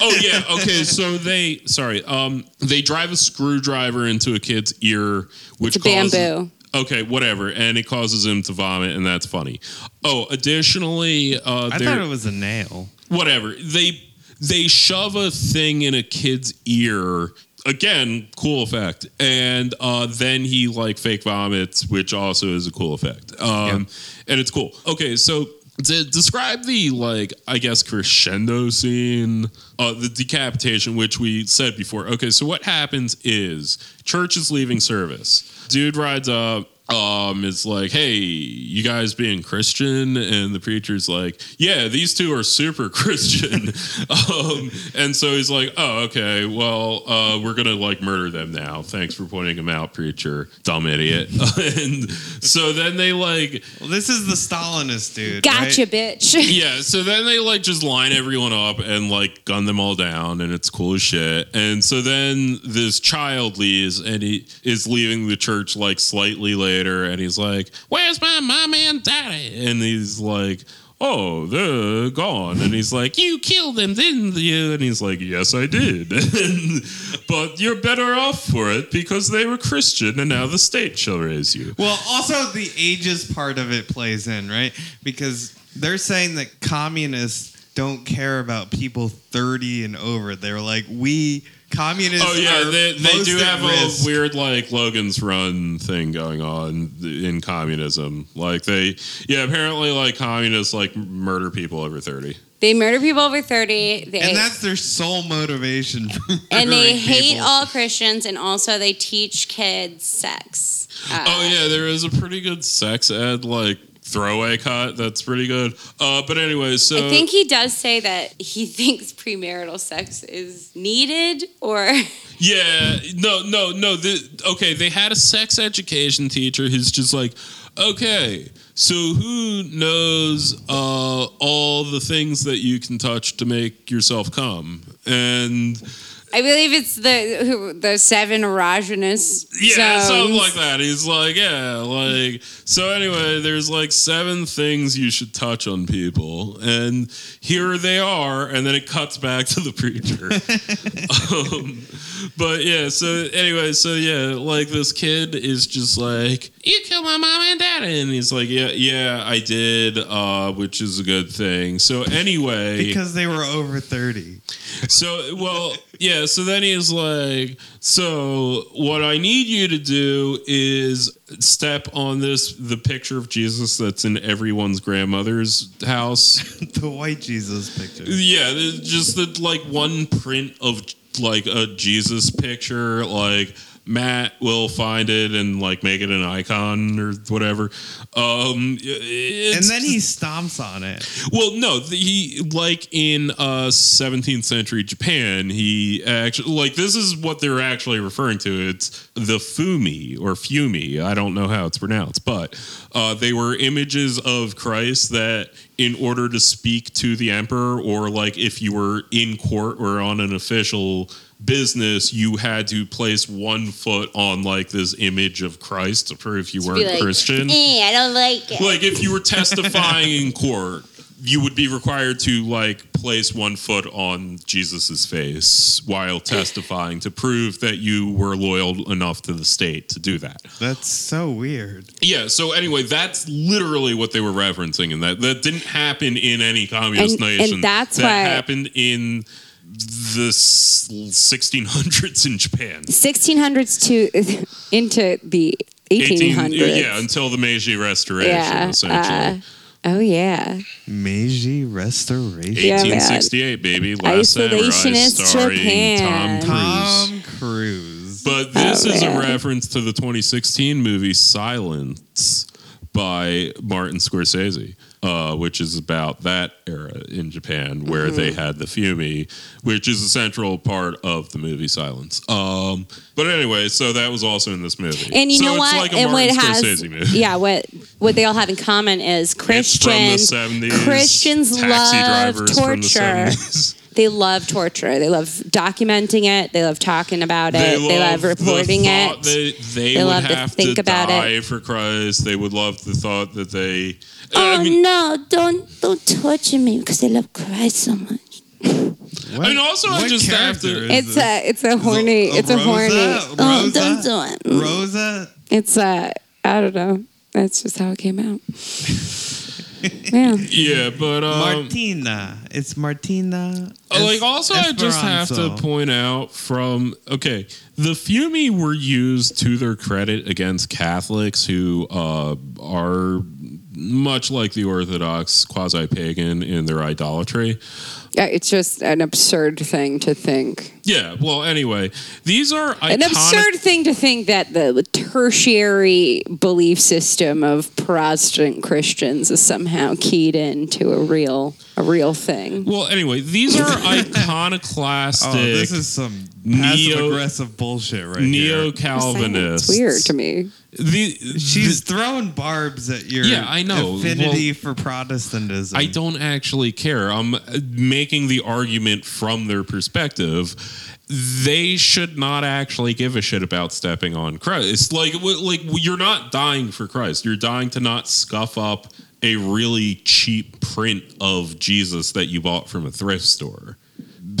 oh yeah okay so they sorry um they drive a screwdriver into a kid's ear which It's a causes, bamboo. okay whatever and it causes him to vomit and that's funny oh additionally uh I they're- thought it was a nail. whatever they they shove a thing in a kid's ear again cool effect. And uh then he like fake vomits which also is a cool effect. Um and it's cool. Okay so to describe the like i guess crescendo scene uh the decapitation which we said before. Okay so what happens is church is leaving service. Dude rides up um is like hey you guys being christian and the preacher's like yeah these two are super christian um and so he's like oh okay well uh we're gonna like murder them now thanks for pointing them out preacher dumb idiot and so then they like Well, this is the Stalinist dude. gotcha, right? bitch. yeah, so then they like just line everyone up and like gun them all down, and it's cool as shit. And so then this child leaves, and he is leaving the church like slightly later, and he's like, "Where's my mom and daddy?" And he's like. Oh, they're gone. And he's like, You killed them, didn't you? And he's like, Yes, I did. But you're better off for it because they were Christian and now the state shall raise you. Well, also the ages part of it plays in, right? Because they're saying that communists don't care about people 30 and over. They're like, we communists. Oh yeah, are they, they most do have risk. a weird like Logan's Run thing going on in communism. Like they, yeah, apparently like communists like murder people over thirty. they murder people over thirty. They, and that's their sole motivation. And they hate people. all Christians, and also they teach kids sex. Uh, oh yeah, there is a pretty good sex ed like throwaway cut that's pretty good. Uh, but anyway, so I think he does say that he thinks premarital sex is needed, or Yeah, no, no, no. The, okay, they had a sex education teacher who's just like, okay, so who knows uh, all the things that you can touch to make yourself come? And I believe it's the who- the seven erogenous yeah, zones. something like that. He's like, yeah, like so. Anyway, there's like seven things you should touch on people, and here they are, and then it cuts back to the preacher. um, but yeah, so anyway, so yeah, like this kid is just like, you killed my mom and dad, and he's like, yeah, yeah, I did, uh, which is a good thing. So anyway, because they were over 30. So, well, yeah. So then he's like, "So what I need you to do is step on this the picture of Jesus that's in everyone's grandmother's house. the white Jesus picture. yeah, just the like one print of like a Jesus picture. Like Matt will find it and like make it an icon or whatever. Um, And then he stomps on it. well, no, he like in uh 17th century Japan, he actually like this is what they're actually referring to. It's the fumi or fumi. I don't know how it's pronounced, but uh, they were images of Christ that, in order to speak to the emperor, or like if you were in court or on an official business, you had to place one foot on like this image of Christ to prove you weren't like, Christian "Eh, I don't like it. like if you were testifying in court you would be required to like place one foot on jesus's face while testifying to prove that you were loyal enough to the state to do that That's so weird. yeah so anyway that's literally what they were referencing and that that didn't happen in any communist And- and nation that's that why- happened in the 1600s in japan 1600s to into the 18 1800s. yeah until the meiji restoration Yeah, essentially uh, oh yeah. Meiji Restoration. Yeah, 1868, baby. Last Samurai, Isolationist starring Japan. Tom Cruise. Tom Cruise. But this Oh, is a reference to the 2016 movie Silence by Martin Scorsese, uh, which is about that era in Japan where they Mm-hmm. had the Fumi, which is a central part of the movie Silence. Um, but anyway, so that was also in this movie. And you so know it's what? Like a and what Martin has movie. yeah, what what they all have in common is It's from the Christians 70s. Christians love drivers from the torture. 70s. They love torture. They love documenting it. They love talking about it. They love, the reporting thought it. They, they, They would love to think to about die it. for Christ. They would love the thought that they. oh I mean, no! Don't don't torture me because I love Christ so much. What, I mean, also, I what just have character to- is It's a it's a horny a it's a Rosa? horny. Oh, Rosa? don't do it. Mm. Rosa. It's a I don't know. That's just how it came out. Yeah. yeah, but um, Martina. It's Martina. Uh, like also I just have to point out from okay the Fumi were used to their credit against Catholics who uh, are much like the Orthodox quasi pagan in their idolatry. Yeah, it's just an absurd thing to think. Yeah. Well, anyway, these are An absurd thing to think that the tertiary belief system of Protestant Christians is somehow keyed into a real a real thing. Well, anyway, these are iconoclastic. Oh, this is some Neo- passive aggressive bullshit right Neo here. Calvinists. Weird to me. The, She's throwing barbs at your Yeah, I know. affinity for Protestantism. I don't actually care. I'm making the argument from their perspective. They should not actually give a shit about stepping on Christ. Like like you're not dying for Christ. You're dying to not scuff up a really cheap print of Jesus that you bought from a thrift store.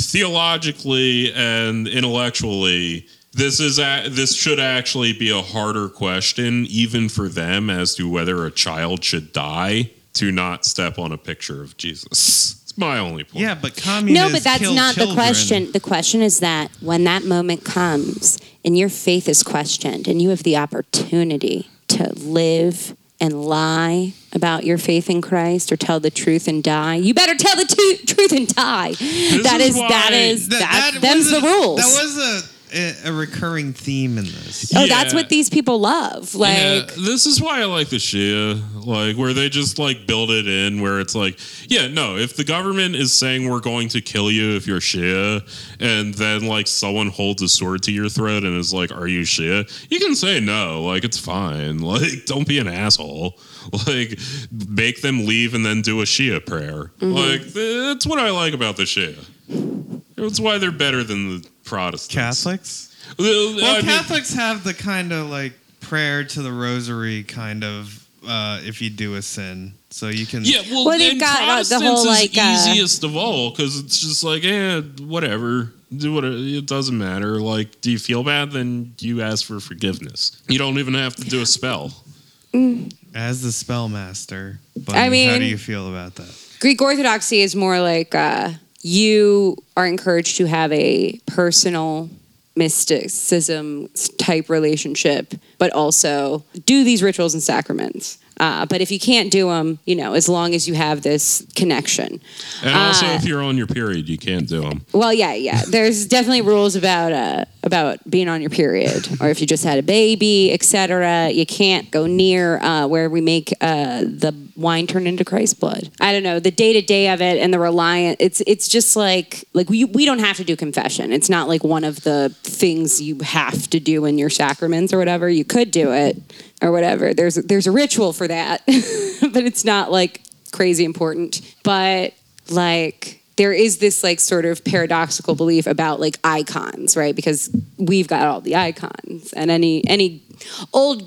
Theologically and intellectually, this is a, this should actually be a harder question even for them as to whether a child should die to not step on a picture of Jesus. It's my only point. Yeah, but communists No, but that's kill not the question. The question is that when that moment comes and your faith is questioned and you have the opportunity to live and lie about your faith in Christ or tell the truth and die, you better tell the tu- truth and die. that is is, that why- is That, that, that them's the rules. That was a, a a recurring theme in this. oh, that's Yeah. what these people love. Like yeah, this is why I like the Shia, like where they just like build it in, where it's like, yeah, no, if the government is saying we're going to kill you if you're Shia, and then like someone holds a sword to your throat and is like, "Are you Shia?" You can say no, like it's fine, like don't be an asshole, like make them leave and then do a Shia prayer, mm-hmm. like that's what I like about the Shia. That's why they're better than the Protestants. Catholics? Well, Well, I mean- Catholics have the kind of like prayer to the rosary kind of uh, if you do a sin. So you can. Yeah, well, Well, and got, uh, the Protestants whole, is like, uh, easiest of all because it's just like, eh, whatever, do what it doesn't matter. Like, do you feel bad? Then you ask for forgiveness. You don't even have to do a spell. As the spellmaster. But I mean, how do you feel about that? Greek Orthodoxy is more like uh, you are encouraged to have a personal mysticism type relationship, but also do these rituals and sacraments. Uh, but if you can't do them, you know, as long as you have this connection. And also, Uh, if you're on your period, you can't do them. Well, yeah, yeah. There's definitely rules about uh, about being on your period, or if you just had a baby, etc. You can't go near uh, where we make uh, the wine turn into Christ's blood. I don't know the day to day of it and the reliant. It's it's just like like we we don't have to do confession. It's not like one of the things you have to do in your sacraments or whatever. You could do it or whatever. There's there's a ritual for that, but it's not like crazy important. But like there is this like sort of paradoxical belief about like icons, right? Because we've got all the icons, and any any old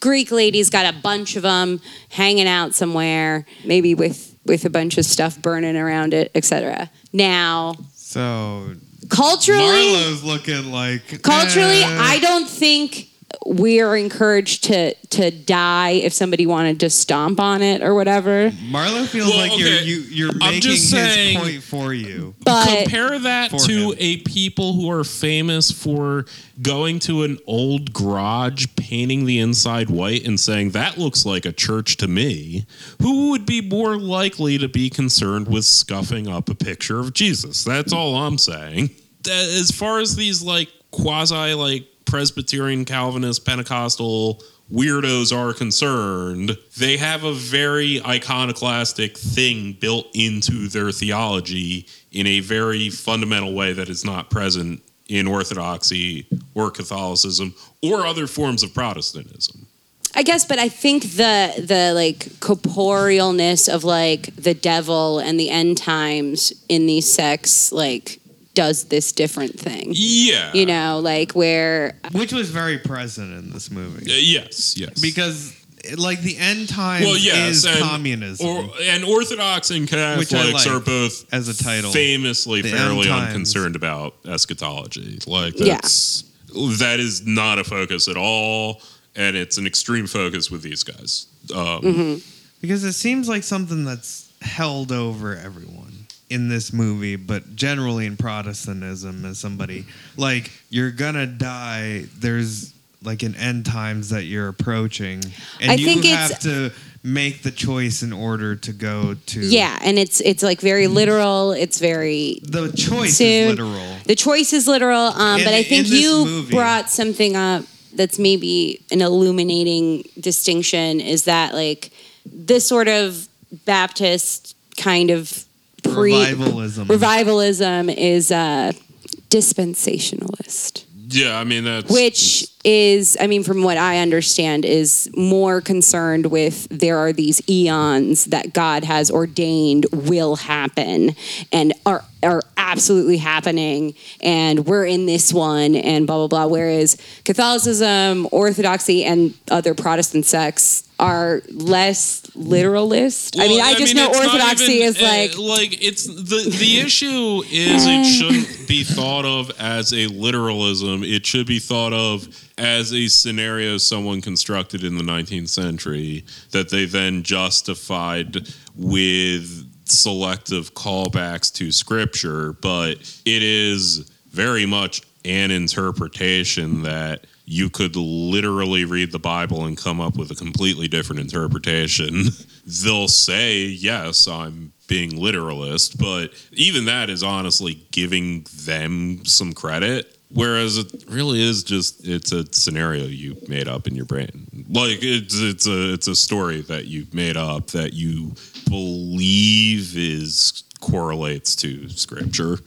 Greek lady's got a bunch of them hanging out somewhere, maybe with with a bunch of stuff burning around it, etc. Now, So culturally, Marlo's looking like culturally, eh. I don't think we are encouraged to to die if somebody wanted to stomp on it or whatever. Marlo feels Well, like you're you, you're I'm making just his saying- point for you. But Compare that to him. a people who are famous for going to an old garage, painting the inside white, and saying, That looks like a church to me. Who would be more likely to be concerned with scuffing up a picture of Jesus? That's all I'm saying. As far as these like quasi like Presbyterian, Calvinist, Pentecostal weirdos are concerned, they have a very iconoclastic thing built into their theology in a very fundamental way that is not present in Orthodoxy or Catholicism or other forms of Protestantism. I guess, but I think the the like corporealness of like the devil and the end times in these sects like does this different thing. Yeah. You know, like where Which was very present in this movie. Uh, yes, yes. Because like the end times well, yes, is and, communism. or, and Orthodox and Which Catholics like are both as a title. famously fairly unconcerned about eschatology. Like Yeah. that's that is not a focus at all, and it's an extreme focus with these guys. Um, Mm-hmm. because it seems like something that's held over everyone in this movie, but generally in Protestantism, as somebody like you're gonna die. There's like an end times that you're approaching, and I you think have it's- to make the choice in order to go to. yeah, and it's it's like very literal. It's very the choice soon. is literal. The choice is literal, um, In- but I think you movie- brought something up that's maybe an illuminating distinction. Is that like this sort of Baptist kind of pre Revivalism. revivalism is uh, dispensationalist, yeah, I mean that's which is, I mean, from what I understand, is more concerned with there are these eons that God has ordained will happen and are are absolutely happening, and we're in this one, and blah blah blah. Whereas Catholicism, Orthodoxy, and other Protestant sects are less literalist. I mean, Well, I just know Orthodoxy even, is uh, like like it's the the issue is it shouldn't be thought of as a literalism. It should be thought of as a scenario someone constructed in the 19th century that they then justified with selective callbacks to scripture, but it is very much an interpretation that you could literally read the Bible and come up with a completely different interpretation. They'll say, yes, I'm being literalist, but even that is honestly giving them some credit. Whereas it really is just it's a scenario you made up in your brain. Like it's it's a it's a story that you made up that you believe is correlates to scripture.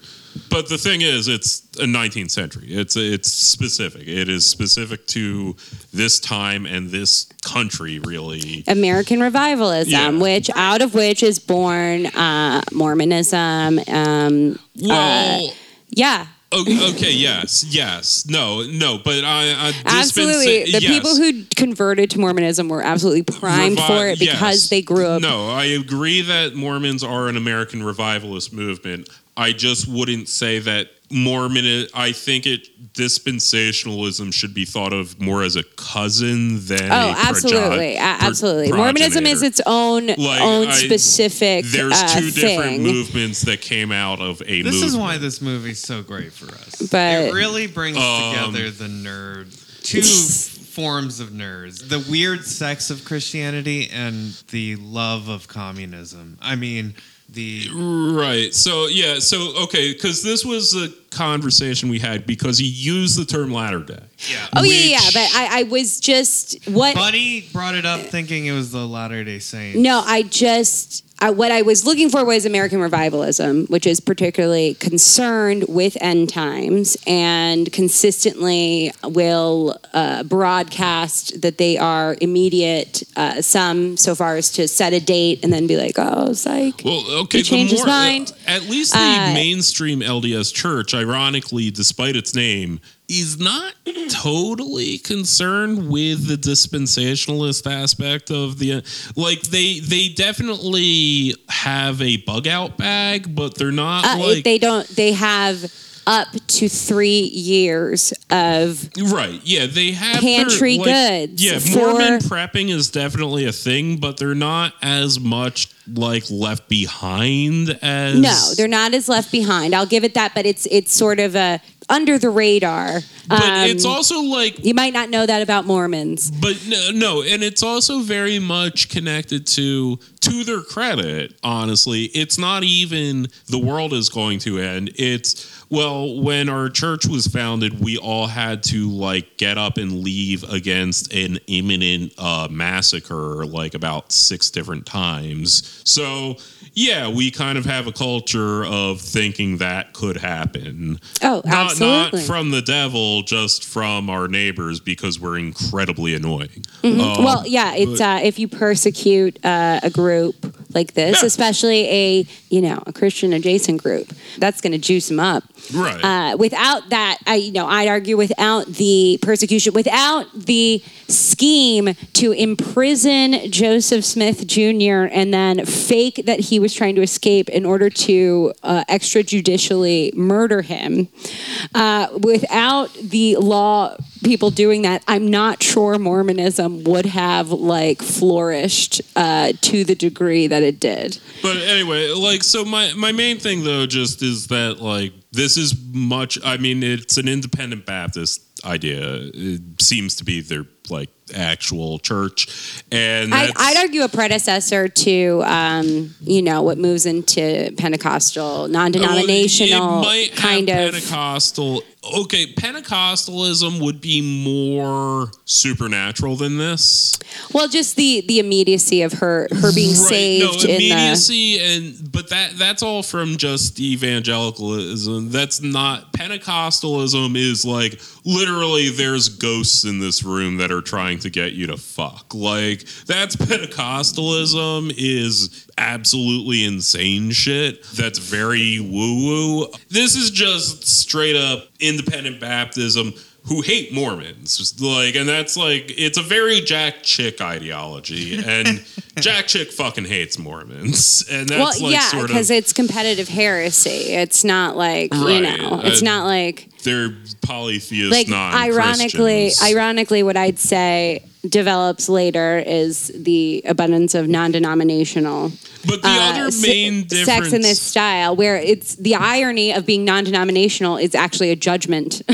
But the thing is, it's a 19th century. It's it's specific. It is specific to this time and this country, really. American revivalism, Yeah. which out of which is born uh, Mormonism. Um, Well, yeah, okay, yes, yes, no, no, but I, I absolutely. The yes. people who converted to Mormonism were absolutely primed Revi- for it because yes. they grew up. No, I agree that Mormons are an American revivalist movement. I just wouldn't say that Mormon. I think it dispensationalism should be thought of more as a cousin than. Oh, a absolutely, proge- A- pro- absolutely. Mormonism is its own Like, own I- specific. There's uh, two different movements that came out of a This movement. is why this movie's so great for us. But- it really brings Um, together the nerd, two forms of nerds: the weird sex of Christianity and the love of communism. I mean, the Right. So yeah. So okay, because this was a conversation we had because he used the term latter day. yeah. Oh yeah, yeah. But I, I was just what Bunny brought it up thinking it was the Latter Day Saints. No, I just I, what I was looking for was American revivalism, which is particularly concerned with end times and consistently will uh, broadcast that they are immediate. Uh, some so far as to set a date and then be like, "Oh, psych." Well, okay. He changed his more- mind. At least the Uh, mainstream LDS Church, ironically, despite its name, is not totally concerned with the dispensationalist aspect of the. Like they they definitely have a bug out bag, but they're not Uh, like they don't. They have up to three years of Right. Yeah, they have Pantry their, like- goods Yeah, for- Mormon prepping is definitely a thing, but they're not as much like left behind as no. They're not as left behind. I'll give it that, but it's it's sort of a under the radar. But Um, it's also like You might not know that about Mormons. But no, no, and it's also very much connected to to their credit. Honestly, it's not even the world is going to end. It's well, when our church was founded, we all had to like get up and leave against an imminent uh, massacre, like about six different times. So yeah, we kind of have a culture of thinking that could happen. Oh, absolutely. not from the devil, just from our neighbors because we're incredibly annoying. Mm-hmm. Um, well, yeah, it's uh, if you persecute uh, a group like this, Yeah. especially a you know a Christian adjacent group, that's going to juice them up. right. Uh, without that, I you know I'd argue without the persecution, without the scheme to imprison Joseph Smith Jr. and then fake that he was trying to escape in order to uh, extrajudicially murder him, uh, without the law people doing that, I'm not sure Mormonism would have like flourished uh, to the degree that it did. But anyway, like so my my main thing though just is that like this is much I mean it's an independent Baptist idea. It seems to be their like actual church and I'd, I'd argue a predecessor to, um, you know, what moves into Pentecostal, non-denominational might kind of. Pentecostal. Okay, Pentecostalism would be more supernatural than this. Well, just the the immediacy of her her being Right, saved no, in the. immediacy and but that that's all from just evangelicalism. That's not Pentecostalism is like literally there's ghosts in this room that are trying to get you to fuck. Like that's Pentecostalism is absolutely insane shit. That's very woo woo. This is just straight up independent Baptism who hate Mormons. Like, and that's like, it's a very Jack Chick ideology, and Jack Chick fucking hates Mormons, and that's well, like yeah, sort because of it's competitive heresy. It's not like you know. It's uh, not like they're polytheist, like ironically, non-Christians. ironically, what I'd say develops later is the abundance of non-denominational But the uh, other se- main difference, sex in this style, where it's the irony of being non-denominational is actually a judgment.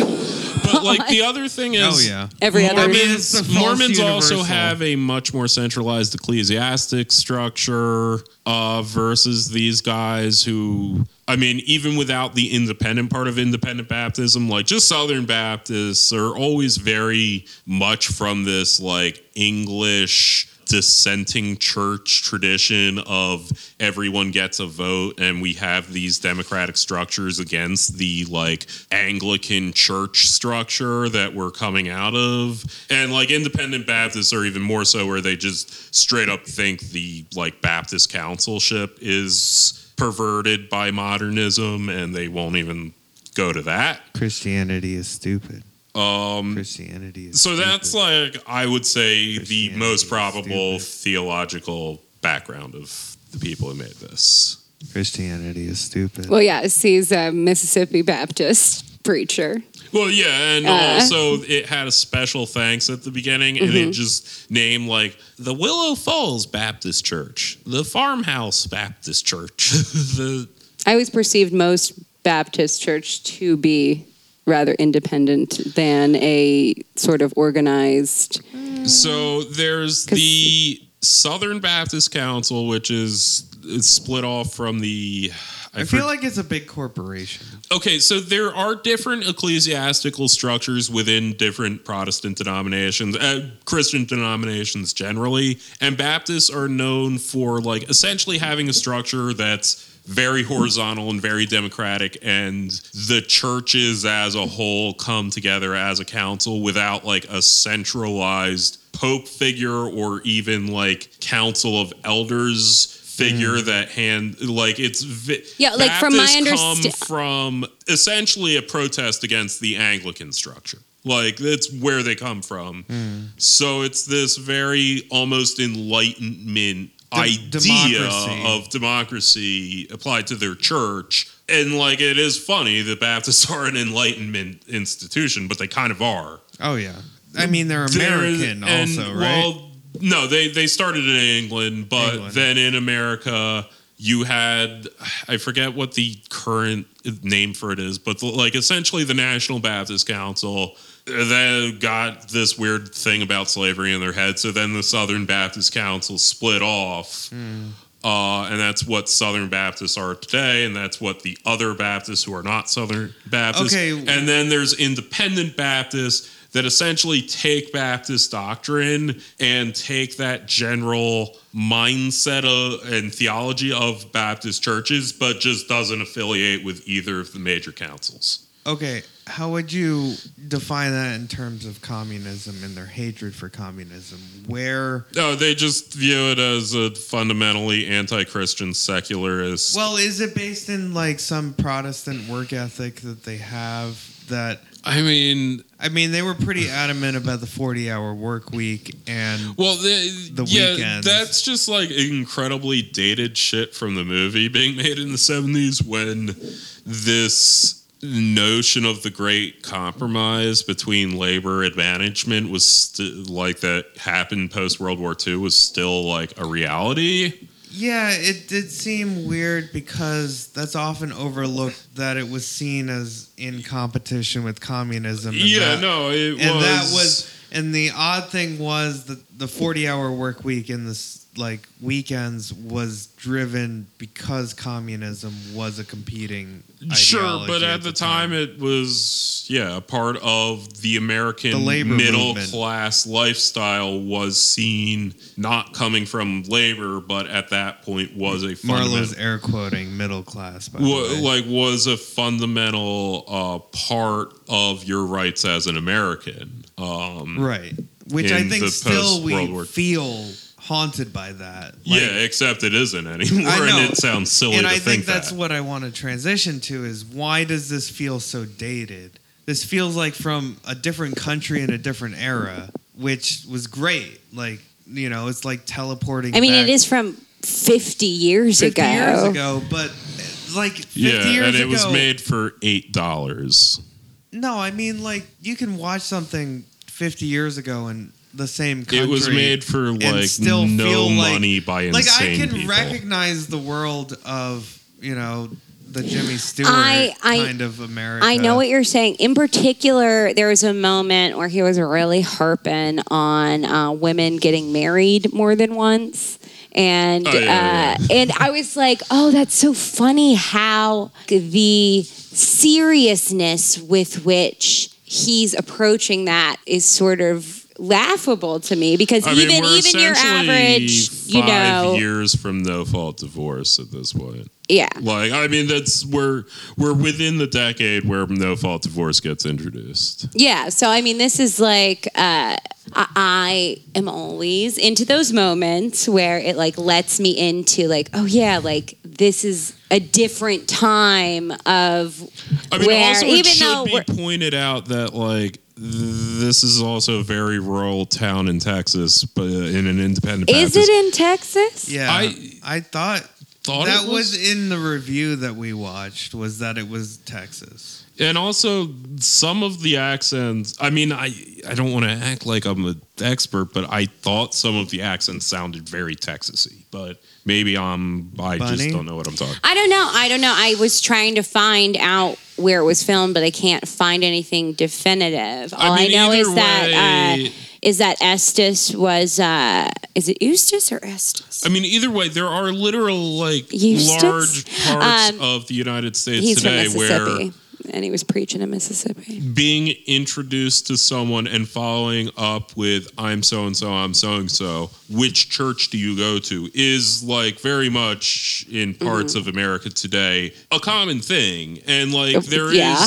but like the other thing is, Oh yeah. Every other- I Mormons, Mormons also have a much more centralized ecclesiastic structure uh, versus these guys who, I mean, even without the independent part of independent Baptism, like just Southern Baptists are always very much from this like English dissenting church tradition of everyone gets a vote and we have these democratic structures against the like Anglican church structure that we're coming out of and like independent Baptists are even more so where they just straight up think the like Baptist councilship is perverted by modernism and they won't even go to that Christianity is stupid. Um Christianity is so that's stupid. like I would say the most probable theological background of the people who made this. Christianity is stupid. Well, yes, he's a Mississippi Baptist preacher. Well, yeah, and Uh. also it had a special thanks at the beginning, and Mm-hmm. it just named like the Willow Falls Baptist Church, the Farmhouse Baptist Church, the I always perceived most Baptist church to be rather independent than a sort of organized. So there's the Southern Baptist Council, which is is split off from the. I feel like it's a big corporation. okay, so there are different ecclesiastical structures within different Protestant denominations, uh, Christian denominations generally, and Baptists are known for like essentially having a structure that's very horizontal and very democratic and the churches as a whole come together as a council without like a centralized pope figure or even like council of elders figure mm. that hand like it's vi- Yeah, like, from my Baptists understa- come from essentially a protest against the Anglican structure. Like that's where they come from. Mm. So it's this very almost enlightenment idea democracy. of democracy applied to their church. And like it is funny that Baptists are an enlightenment institution, but they kind of are. Oh yeah. I mean they're American and, also, right? Well, no, they they started in England, but England. then in America you had I forget what the current name for it is, but the, like essentially the National Baptist Council they got this weird thing about slavery in their head. So then the Southern Baptist Council split off. Uh, and that's what Southern Baptists are today, and that's what the other Baptists who are not Southern Baptists. Okay. And then there's independent Baptists that essentially take Baptist doctrine and take that general mindset of, and theology of Baptist churches, but just doesn't affiliate with either of the major councils. Okay, how would you define that in terms of communism and their hatred for communism? Where No, they just view it as a fundamentally anti-Christian secularist. well, is it based in like some Protestant work ethic that they have that I mean, I mean, they were pretty adamant about the 40-hour work week and Well, the, The yeah, weekends. that's just like incredibly dated shit from the movie being made in the seventies when this notion of the great compromise between labor and management was st- like that happened post World War II was still like a reality. Yeah, it did seem weird because that's often overlooked that it was seen as in competition with communism. yeah, that- no, it and was. that was and the odd thing was that the 40 hour work week in this like weekends was driven because communism was a competing Sure, but ideology at the time it was yeah, a part of the American The labor middle movement. class lifestyle was seen not coming from labor, but at that point was a Marlo's fundamental air quoting middle class by the way. like was a fundamental uh, part of your rights as an American. Um, right which i think still we War- feel haunted by that Like, yeah, except it isn't anymore, and it sounds silly and to I think, that. that's what I want to transition to is why does this feel so dated? This feels like from a different country in a different era, which was great. Like you know, it's like teleporting. I mean, back it is from 50 years 50 ago. years ago, but like 50 yeah, years and it ago. was made for eight dollars. No, I mean like you can watch something 50 years ago in the same country. It was made for like still no feel like- money by insane like I can people. recognize the world of you know the Jimmy Stewart I- I- kind of America. I know what you're saying. In particular, there was a moment where he was really harping on uh, women getting married more than once. And Oh, yeah, uh, and I was like, oh, that's so funny how the seriousness with which he's approaching that is sort of laughable to me because I even we're even your average, you know, years from no fault divorce at this point. Yeah. Like, I mean, that's we're we're within the decade where no fault divorce gets introduced. Yeah. So I mean, this is like uh, I, I am always into those moments where it like lets me into like, oh yeah, like this is a different time of I mean, where also even it should though be pointed out that like this is also a very rural town in Texas, but in an independent. is Baptist it in Texas? Yeah, I- I, thought thought that it was. was in the review that we watched. Was that it was Texas? and also some of the accents. I mean, I I don't want to act like I'm an expert, but I thought some of the accents sounded very Texasy. But maybe I'm I just don't know what I'm talking. I don't know. I don't know. I was trying to find out where it was filmed, but I can't find anything definitive. All I, mean, know is either that uh, is that Estes was uh, is it Eustace or Estes? I mean, either way, there are literal like Eustace? large parts Um, of the United States He's from today where Mississippi, and he was preaching in Mississippi. being introduced to someone and following up with I'm so and so, I'm so and so, which church do you go to is like very much in parts Mm-hmm. of America today a common thing. And like Uh, there is yeah.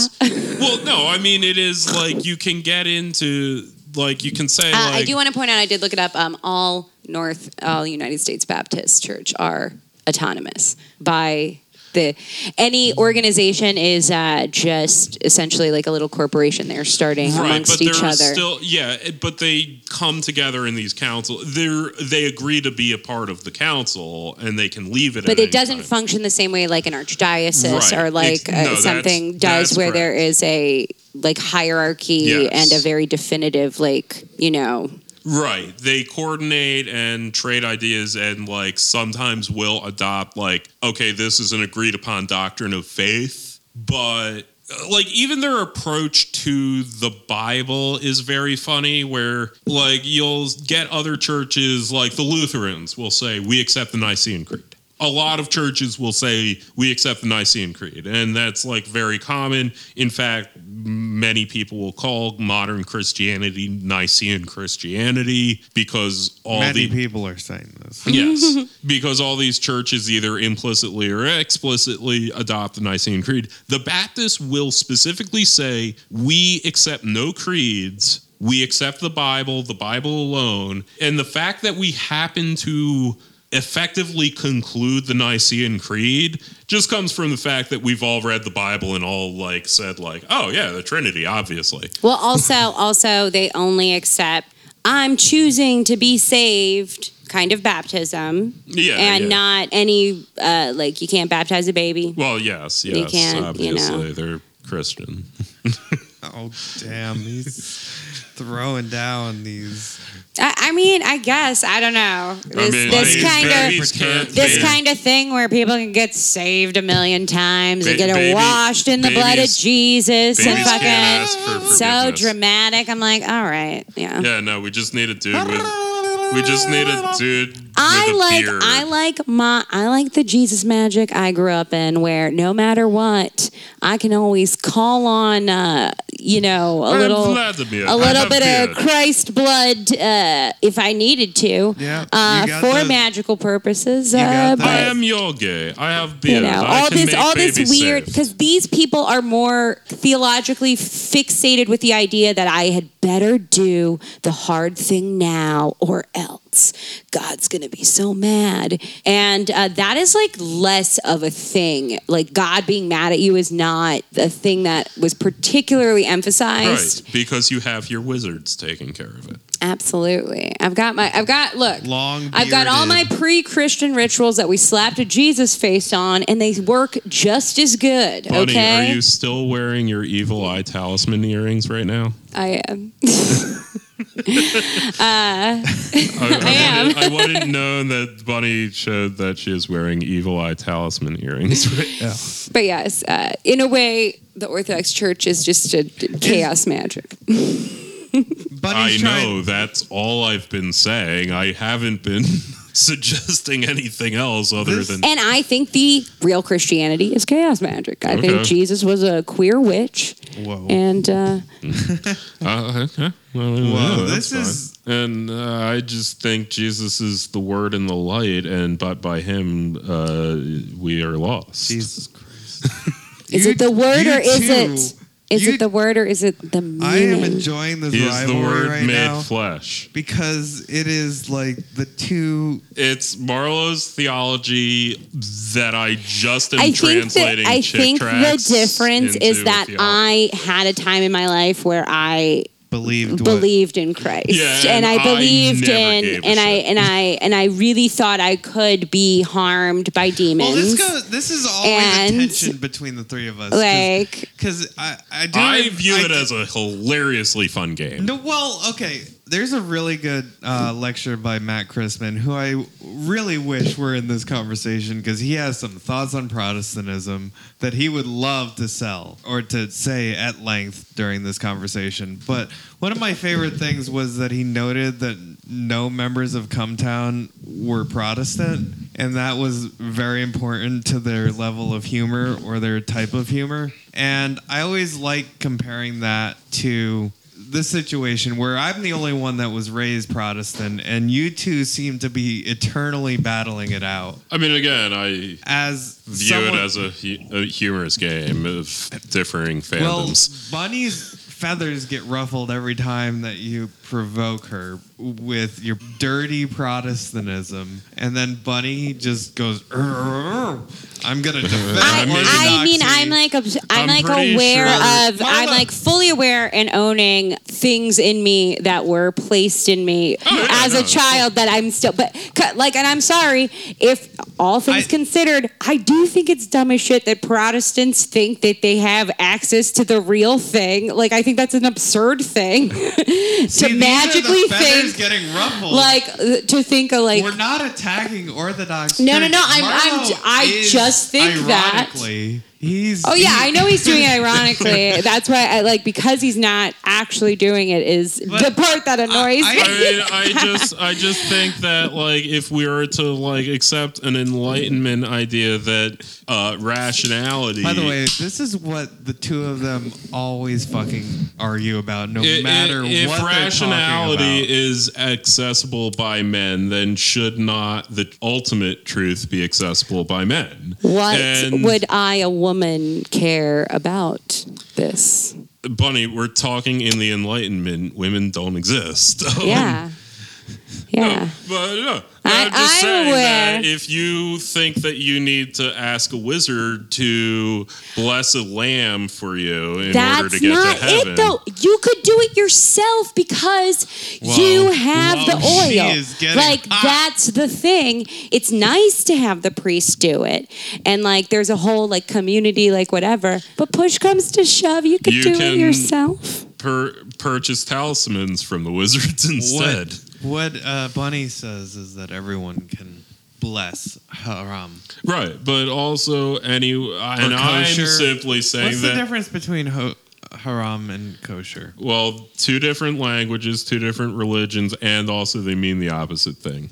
well, no, I mean it is like you can get into like you can say Uh, like I do want to point out. I did look it up. Um, all North, all United States Baptist Church are autonomous by the any organization is uh, just essentially like a little corporation they're starting Right, amongst but each other. still yeah, but they come together in these council. They they agree to be a part of the council, and they can leave it. but it doesn't time. function the same way like an archdiocese Right. or like Ex- no, uh, something does where there correct. is a like hierarchy Yes. and a very definitive like you know Right. They coordinate and trade ideas and like sometimes will adopt like, okay, this is an agreed upon doctrine of faith, but like even their approach to the Bible is very funny where like you'll get other churches like the Lutherans will say we accept the Nicene Creed. A lot of churches will say we accept the Nicene Creed, and that's like very common. In fact, many people will call modern Christianity Nicene Christianity because all Many the people are saying this. Yes, because all these churches either implicitly or explicitly adopt the Nicene Creed. The Baptists will specifically say, We accept no creeds. We accept the Bible, the Bible alone. And the fact that we happen to effectively conclude the Nicene Creed just comes from the fact that we've all read the Bible and all like said like, oh yeah, the Trinity, obviously. Well, also, also they only accept I'm choosing to be saved kind of baptism, Yeah, and yeah. not any uh, like you can't baptize a baby. Well, yes, yes, can't, you know. obviously they're Christian. Oh damn, he's throwing down these. I, I mean, I guess I don't know this, mean, this kind of this kind of thing where people can get saved a million times and get baby- washed in the blood of Jesus and babies can't ask fucking so dramatic. I'm like, all right, yeah. Yeah, no, we just need a dude with. We just need a dude I with a like beard. I like my I like the Jesus magic I grew up in where no matter what I can always call on uh, you know a I'm little Vladimir. a little bit beard. of Christ blood uh, if I needed to Yeah, uh, for magical purposes uh, but I am yogi. I have you know all this all this weird because these people are more theologically fixated with the idea that I had better do the hard thing now or else God's gonna be so mad and uh, that is like less of a thing like God being mad at you is not the thing that was particularly emphasized Right, because you have your wizards taking care of it. absolutely I've got my I've got look Long I've got all my pre-Christian rituals that we slapped a Jesus face on, and they work just as good. Bunny, okay, are you still wearing your evil eye talisman earrings right now? I am. I, I, am. Wouldn't, I wouldn't know that Bunny showed that she is wearing evil eye talisman earrings right now. But yes, uh, in a way, the Orthodox Church is just a chaos magic. Bunny's I trying- know that's all I've been saying. I haven't been suggesting anything else other This- than And I think the real Christianity is chaos magic. I Okay. think Jesus was a queer witch, Whoa. and uh, Uh, okay. Well, yeah, Whoa, that's this fine. is- And uh, I just think Jesus is the Word and the light, and but by Him uh, we are lost. Jesus Christ. is You- it the word you or is too. it is You- it the word or is it the meaning? I am enjoying this He is the rivalry Word right made now flesh. because it is like the two. It's Marlo's theology that I just am I think that translating. I chick think the tracts difference is that theology. I had a time in my life where I believed what- believed in Christ. Yeah, and, and I I believed never in and I and I and I really thought I could be harmed by demons. Well, this goes. This is always And- a tension between the three of us. like because I, I do. I view I it do- as a hilariously fun game. No, well, okay. There's a really good uh, lecture by Matt Christman, who I really wish were in this conversation because he has some thoughts on Protestantism that he would love to sell or to say at length during this conversation. But one of my favorite things was that he noted that no members of Cumtown were Protestant, and that was very important to their level of humor or their type of humor. And I always like comparing that to the situation where I'm the only one that was raised Protestant, and you two seem to be eternally battling it out. I mean, again, I As view someone- it as a, a humorous game of differing fandoms. well. Bunny's feathers get ruffled every time that you provoke her with your dirty Protestantism, and then Bunny just goes. I'm gonna defend I, I mean. I'm like, I'm, I'm like aware sure- of, I'm like fully aware and owning things in me that were placed in me Oh, as no. a child that I'm still, but like, and I'm sorry if all things I- considered, I do think it's dumb as shit that Protestants think that they have access to the real thing. Like, I think that's an absurd thing See, to magically think, getting ruffled. like, to think of like. We're not attacking Orthodox. No, no, no, I'm- I'm I just think that- He's. Oh yeah, he- I know he's doing it ironically. That's why I like because he's not actually doing it is the part that annoys I- me. I mean, I just, I just think that like if we were to like accept an enlightenment idea that uh, rationality. By the way, this is what the two of them always fucking argue about, no i- i- matter if what rationality they're about. is accessible by men, then should not the ultimate truth be accessible by men? what And- would I, a woman, care about this? Bunny, we're talking in the Enlightenment. Women don't exist. Yeah, yeah. But no, I- I'm just I'm saying aware. that if you think that you need to ask a wizard to bless a lamb for you in order That's to get not to heaven, it though. You could do it yourself because you have whoa, the she oil. is getting Like hot. that's the thing. It's nice to have the priest do it, and like there's a whole like community, like whatever. But push comes to shove, you could You do can- it yourself. per- purchase talismans from the wizards instead. What, what uh, Bunny says is that everyone can bless haram. Right, but also any, and I'm kosher. simply saying that. What's the difference between ho- haram and kosher? Well, two different languages, two different religions, and also they mean the opposite thing.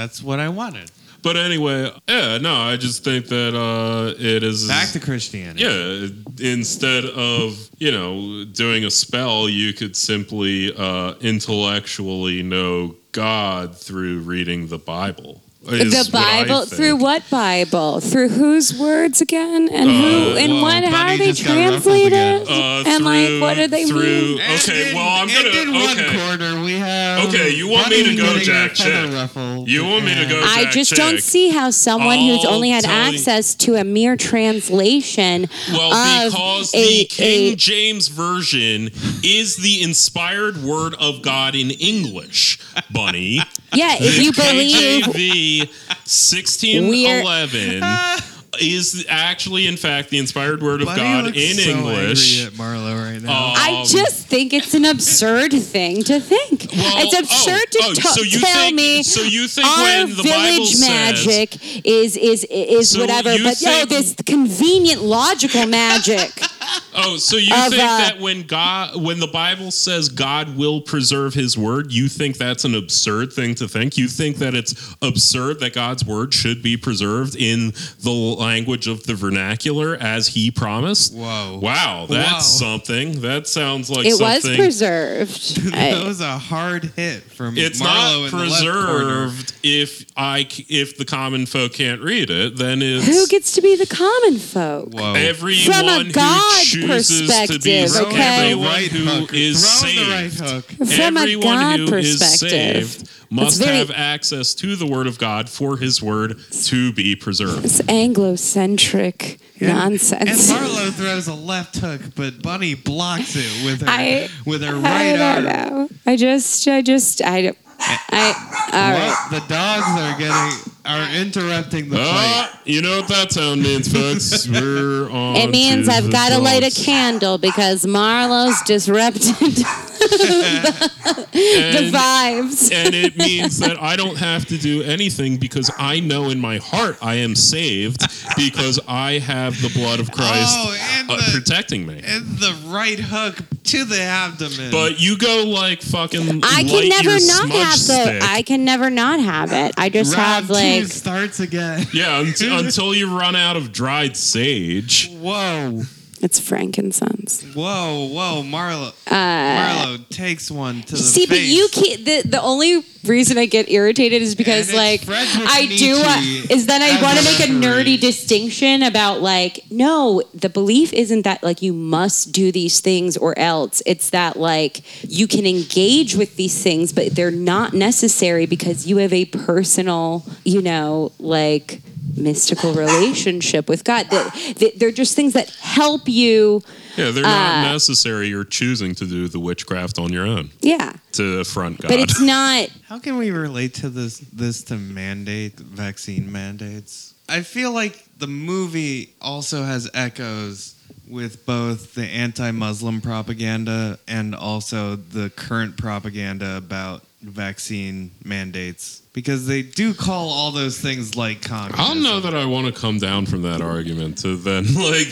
That's what I wanted. But anyway, yeah, no, I just think that uh, it is Back to Christianity. Yeah, instead of you know doing a spell, you could simply uh, intellectually know God through reading the Bible. Is The Bible think. through what Bible? Through whose words again? And who and whoa, what? How are they just got ruffled translated? Uh, and like, what do they through- mean? Okay, well, I'm gonna. and in one okay, quarter, we have. Okay, you want me to go Jack her feather Chick. ruffled, You want me to and- go I Jack just don't see how someone who's I'll only had tell you- access to a mere translation Well, of because a, the King a- James version is the inspired word of God in English, Bunny. yeah, if you believe KJV 1611 is actually, in fact, the inspired word of Bunny God in so English. angry at Marlo right now. Uh, I Um, just think it's an absurd thing to think. Well, it's absurd oh, to oh, t- so you tell think- me so you think our when the Bible village says- magic is is is So whatever, but yo, think- this convenient logical magic. Oh, so you of, think uh, that when God, when the Bible says God will preserve His word, you think that's an absurd thing to think? You think that it's absurd that God's word should be preserved in the language of the vernacular as He promised? Whoa. Wow, that's Wow. something. That sounds like it was something. preserved. that was a hard hit from it's Marlo not in the left corner. preserved if I c- if the common folk can't read it. Then it's who gets to be the common folk? Whoa. everyone From a who God chooses to be perspective, everyone okay? who Right is hook. saved. The right hook. From a everyone God who is perspective. saved must very- have access to the word of God for his word to be preserved. It's Anglo-centric And- nonsense. And Marlo throws a left hook, but Bunny blocks it with her I- with her I right don't arm. know. I just, I just, I, don't- I. All right. Well, the dogs are getting are interrupting the fight. Ah, you know what that sound means, folks. We're on. It means to I've got to light a candle because Marlo's disrupted the And- vibes. and it means that I don't have to do anything because I know in my heart I am saved because I have the blood of Christ Oh, and uh, the- protecting me. And the right hook to the abdomen. But you go like fucking. I light can never your not have the. stick. I can never not have it. I just round have two like. starts again. Yeah, until, until you run out of dried sage. Whoa, It's frankincense. whoa, whoa, Marlo. Marlo takes one to the Uh, See, but you can't. The, the only reason I get irritated is because, like, I do. Uh, is then I want to make a nerdy distinction about, like, no, the belief isn't that, like, you must do these things or else. It's that, like, you can engage with these things, but they're not necessary because you have a personal, you know, like, mystical relationship with God. That, that they're just things that help you. Yeah, they're Uh, not necessary. You're choosing to do the witchcraft on your own Yeah. to affront God. But it's not. How can we relate to this this to mandate vaccine mandates? I feel like the movie also has echoes with both the anti-Muslim propaganda and also the current propaganda about vaccine mandates because they do call all those things like I communism. don't know that I want to come down from that argument to then like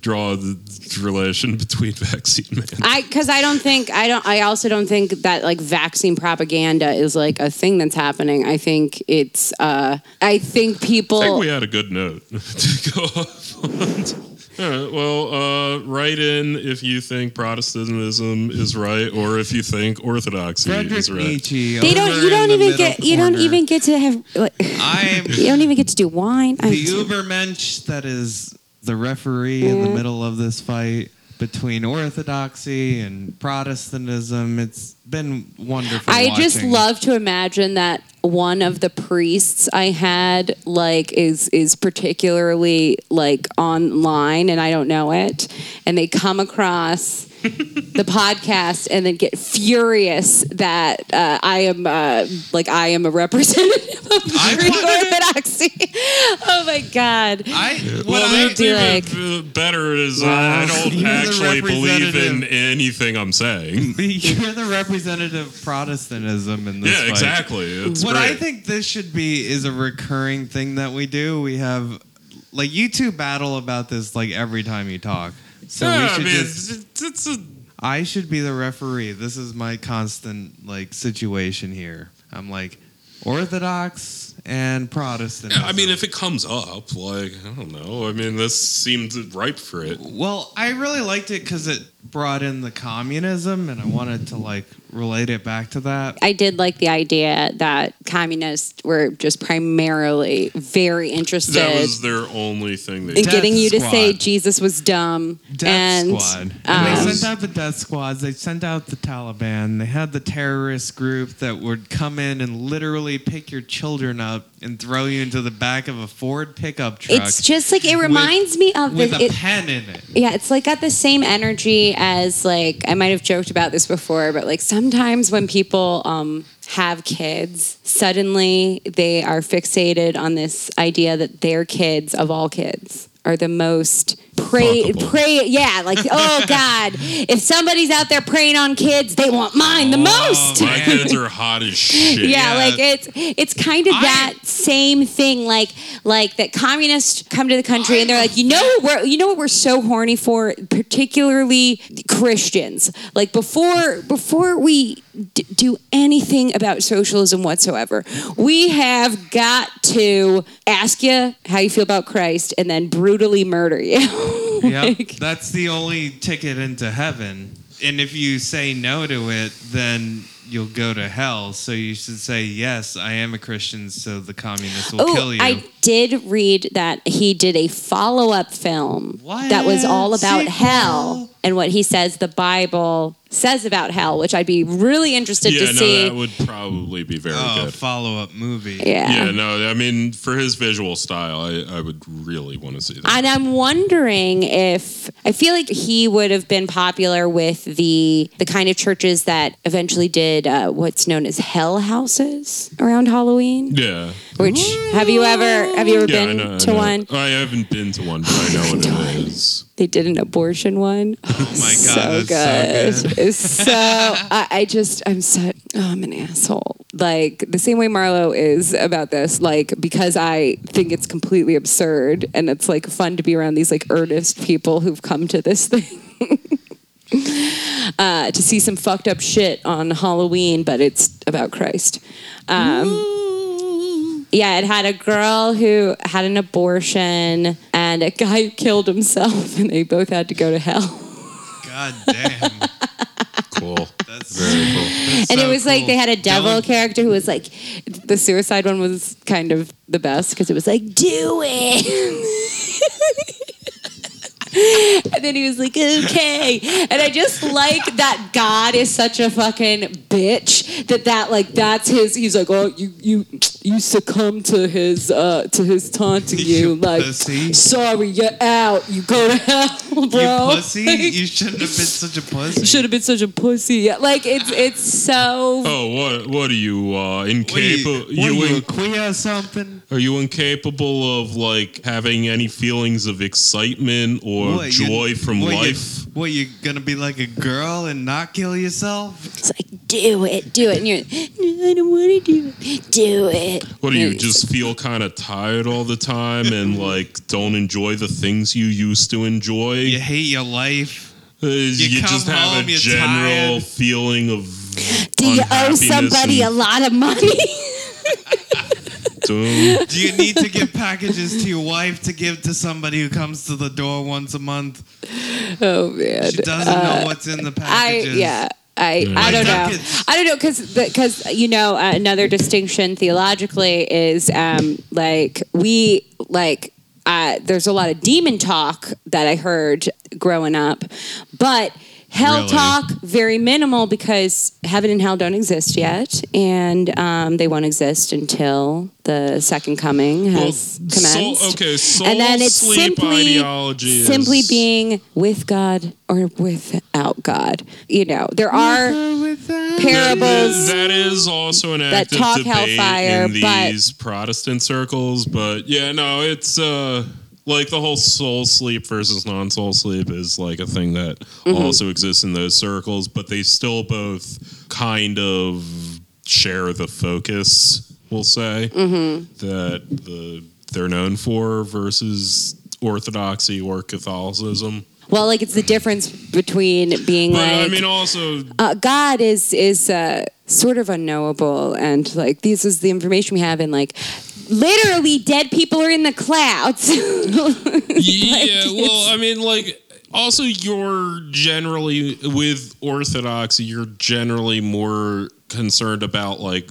draw the relation between vaccine man. I because I don't think I don't I also don't think that like vaccine propaganda is like a thing that's happening. I think it's uh I think people I think we had a good note to go off on. All right, well, uh, write in if you think Protestantism is right or if you think Orthodoxy Frederick is right. Nietzsche. they don't you don't even middle get you don't even get to have like, I'm you don't even get to do wine. I- the Ubermensch that is the referee in the Mm. middle of this fight between Orthodoxy and Protestantism. It's been wonderful. I just love to imagine that one of the priests I had like is is particularly like online and I don't know it and they come across the podcast and then get furious that uh, I am uh, like I am a representative of I Greek wanted- Orthodoxy. oh my god. I what Well, I that's do even like- uh, better is uh, Well, I don't you're actually believe in representative. anything I'm saying. you're the representative of Protestantism in this Yeah, fight. exactly. It's what great. I think this should be is a recurring thing that we do. We have like you two battle about this like every time you talk. So we I should just it's a I should be the referee. This is my constant like situation here. I'm like Orthodox and Protestant. Yeah, I mean, if it comes up, like I don't know. I mean, this seemed ripe for it. well, I really liked it because it brought in the communism, and I wanted to like relate it back to that. I did like the idea that communists were just primarily very interested That was their only thing they in did. getting you to say Jesus was dumb. Death and Squad. um, and they sent out the death squads. They sent out the Taliban. They had the terrorist group that would come in and literally pick your children up and throw you into the back of a Ford pickup truck it's just like it reminds me of with the, a it, pen in it. yeah, it's like got the same energy as like I might have joked about this before, but like sometimes when people um, have kids, suddenly they are fixated on this idea that their kids of all kids are the most pray Fuckable. pray yeah like oh god if somebody's out there preying on kids they want mine the oh, most My kids are hot as shit. yeah, Yeah. like it's it's kind of I- that same thing like like that communists come to the country and they're like you know what we're you know what we're so horny for particularly Christians like before before we d- do anything about socialism whatsoever we have got to ask you how you feel about Christ and then brutally murder you Yep. Like- That's the only ticket into heaven. And if you say no to it, then you'll go to hell. So you should say, yes, I am a Christian, so the communists will Oh, kill you. I did read that he did a follow up film What? that was all about Sequel? hell and what he says the Bible says about hell, which I'd be really interested yeah, to no, see. that would probably be very oh, good. follow up movie. yeah. Yeah, no, I mean, for his visual style, I, I would really want to see that. And I'm wondering if I feel like he would have been popular with the the kind of churches that eventually did uh, what's known as hell houses around Halloween. yeah. Which have you ever have you ever Yeah, I been know, I to know. one? I haven't been to one, but I know what it is. They did an abortion one. Oh my God, that's so good. It's so I, I just I'm so oh, I'm an asshole. Like the same way Marlo is about this, like because I think it's completely absurd and it's like fun to be around these like earnest people who've come to this thing. Uh, to see some fucked up shit on Halloween, but it's about Christ. Um, yeah, it had a girl who had an abortion and a guy who killed himself, and they both had to go to hell. God damn. Cool. That's Very cool. that's and so it was like they had a devil Don't- character who was like the suicide one was kind of the best because it was like do it and then he was like okay and i just like that god is such a fucking bitch that that like that's his he's like oh you you you succumb to his uh to his taunting you, You like pussy. sorry you're out you go to hell bro You pussy? You shouldn't have been such a pussy. should have been such a pussy. Yeah, Like it's it's so. Oh, what what are you uh, What are incapable? you, what are you, a queer or something? Are you incapable of like having any feelings of excitement or What, you- joy from what, life? You, what, you gonna be like a girl and not kill yourself? It's like do it, do it, and you're. No, I don't want to do it. Do it. What do you And just feel kind of tired all the time and like don't enjoy the things you used to enjoy? You hate your life. Uh, you come just have home, a general tired. feeling of Do you owe unhappiness somebody a lot of money? doom. Do you need to give packages to your wife to give to somebody who comes to the door once a month? oh man. She doesn't know what's in the packages. I yeah. I, I don't know. I don't know because because you know uh, another distinction theologically is um, like we like uh, there's a lot of demon talk that I heard growing up, but hell Really? talk very minimal because heaven and hell don't exist yet, and um, they won't exist until the second coming has Well, commenced. soul- okay, soul and then it's simply ideology is- simply being with God or without God. You know, there are parables. That is also an that talk debate hellfire, in but- these Protestant circles, but yeah, no, it's uh like the whole soul sleep versus non-soul sleep is like a thing that Mm-hmm. also exists in those circles, but they still both kind of share the focus, we'll say, Mm-hmm. that the they're known for versus orthodoxy or Catholicism. well, like it's the difference between being But like I mean also uh, God is is uh, sort of unknowable, and like this is the information we have, and like literally dead people are in the clouds. yeah, well, I mean, like, also, you're generally with orthodoxy, you're generally more concerned about like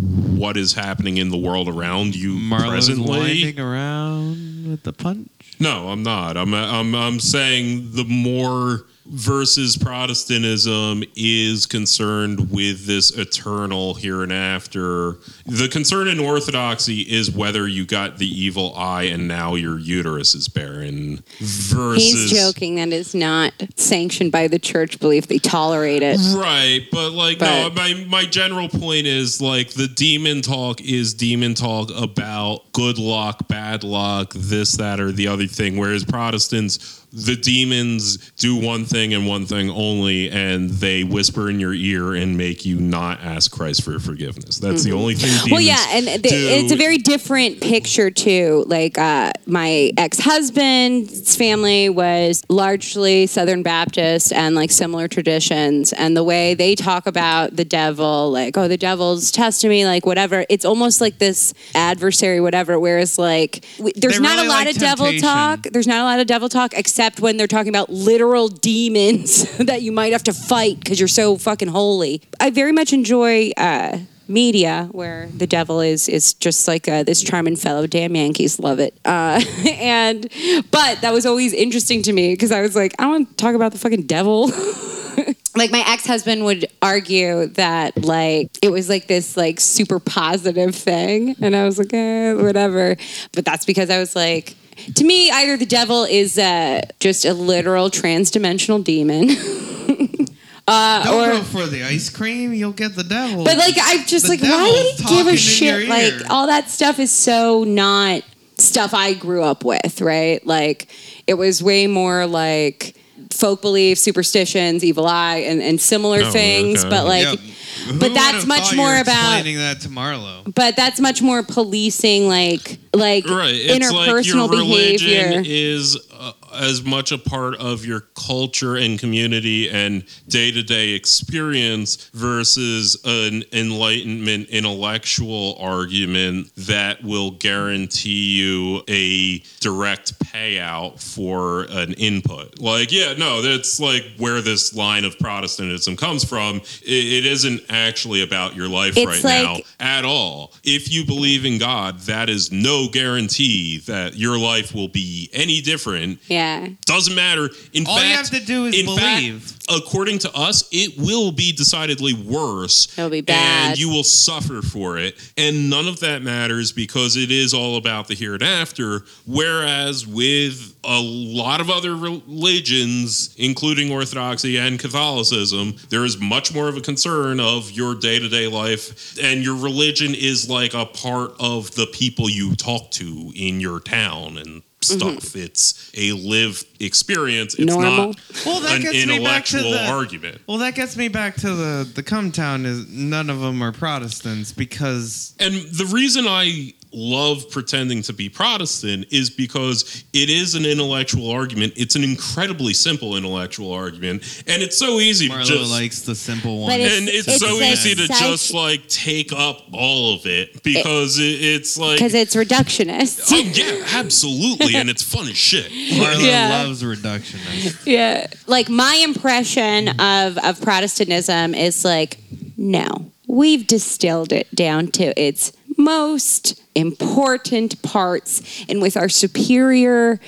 what is happening in the world around you Marlo's presently. winding around with the punch. No, I'm not. I'm I'm I'm saying the more versus Protestantism is concerned with this eternal here and after. The concern in Orthodoxy is whether you got the evil eye and now your uterus is barren. Versus He's joking. That is not sanctioned by the church belief. They tolerate it. Right, but like no, my my general point is like the demon talk is demon talk about good luck, bad luck, this, that, or the other thing. Whereas Protestants, the demons do one thing and one thing only, and they whisper in your ear and make you not ask Christ for forgiveness. That's the only thing. Demons Mm-hmm. Well, yeah, and the, do. it's a very different picture too. Like uh, my ex-husband's family was largely Southern Baptist and like similar traditions, and the way they talk about the devil, like oh, the devil's testing me, like whatever. It's almost like this adversary, whatever. Whereas like w- there's They not really a lot like of devil talk. There's not a lot of devil talk, except except when they're talking about literal demons that you might have to fight because you're so fucking holy. I very much enjoy uh, media where the devil is is just like uh, this charming fellow. Damn Yankees, love it. Uh, and but that was always interesting to me because I was like, I don't want to talk about the fucking devil. like my ex-husband would argue that like it was like this like super positive thing and i was like eh, whatever but that's because i was like to me either the devil is uh, just a literal trans-dimensional demon uh, Don't or go for the ice cream. You'll get the devil. but like I just The like why would devil's he give a shit? Like all that stuff is so not stuff I grew up with, right? Like it was way more like folk beliefs, superstitions, evil eye, and, and similar Oh, things. okay. But like Yeah. Who but that's much more about explaining that to Marlo. but that's much more policing like like Right. It's like interpersonal your religion behavior. is uh, as much a part of your culture and community and day to day experience versus an enlightenment intellectual argument that will guarantee you a direct payout for an input. Like, yeah, no, that's like where this line of Protestantism comes from. It, it isn't actually about your life It's right like- now at all. If you believe in God, that is no guarantee that your life will be any different. yeah. Doesn't matter. In All fact, you have to do is believe. Fact, according to us, it will be decidedly worse. It'll be bad. And you will suffer for it. And none of that matters because it is all about the here and after. Whereas with a lot of other religions, including Orthodoxy and Catholicism, there is much more of a concern of your day to day life. And your religion is like a part of the people you talk to in your town and stuff. It's a live experience. It's Mm-hmm. Normal. not Well, that an gets me back to the- argument. Well, that gets me back to the the Cum Town is none of them are Protestants because And the reason I love pretending to be Protestant is because it is an intellectual argument. It's an incredibly simple intellectual argument, and it's so easy to Marlo just likes the simple one. it's- and it's, it's so like easy to such- just like take up all of it because it, it's like Because it's reductionist. oh yeah, absolutely, and it's fun as shit. Marlo Yeah. loves reductionists. Yeah. Like my impression of of Protestantism is like, no, we've distilled it down to its most important parts, and with our superior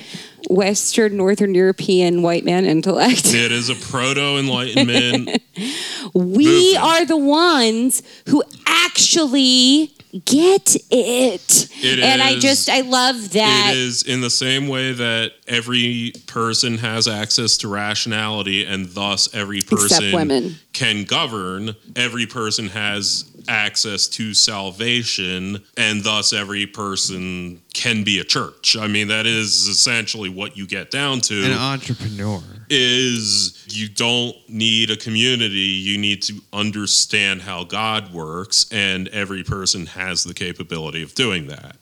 Western Northern European white man intellect, It is a proto enlightenment. we movement. are the ones who actually get it. It and I just I love that. It is in the same way that every person has access to rationality and thus every person women. can govern. Every person has access to salvation and thus every person can be a church. I mean, that is essentially what you get down to An entrepreneur. is you don't need a community. You need to understand how God works, and every person has the capability of doing that.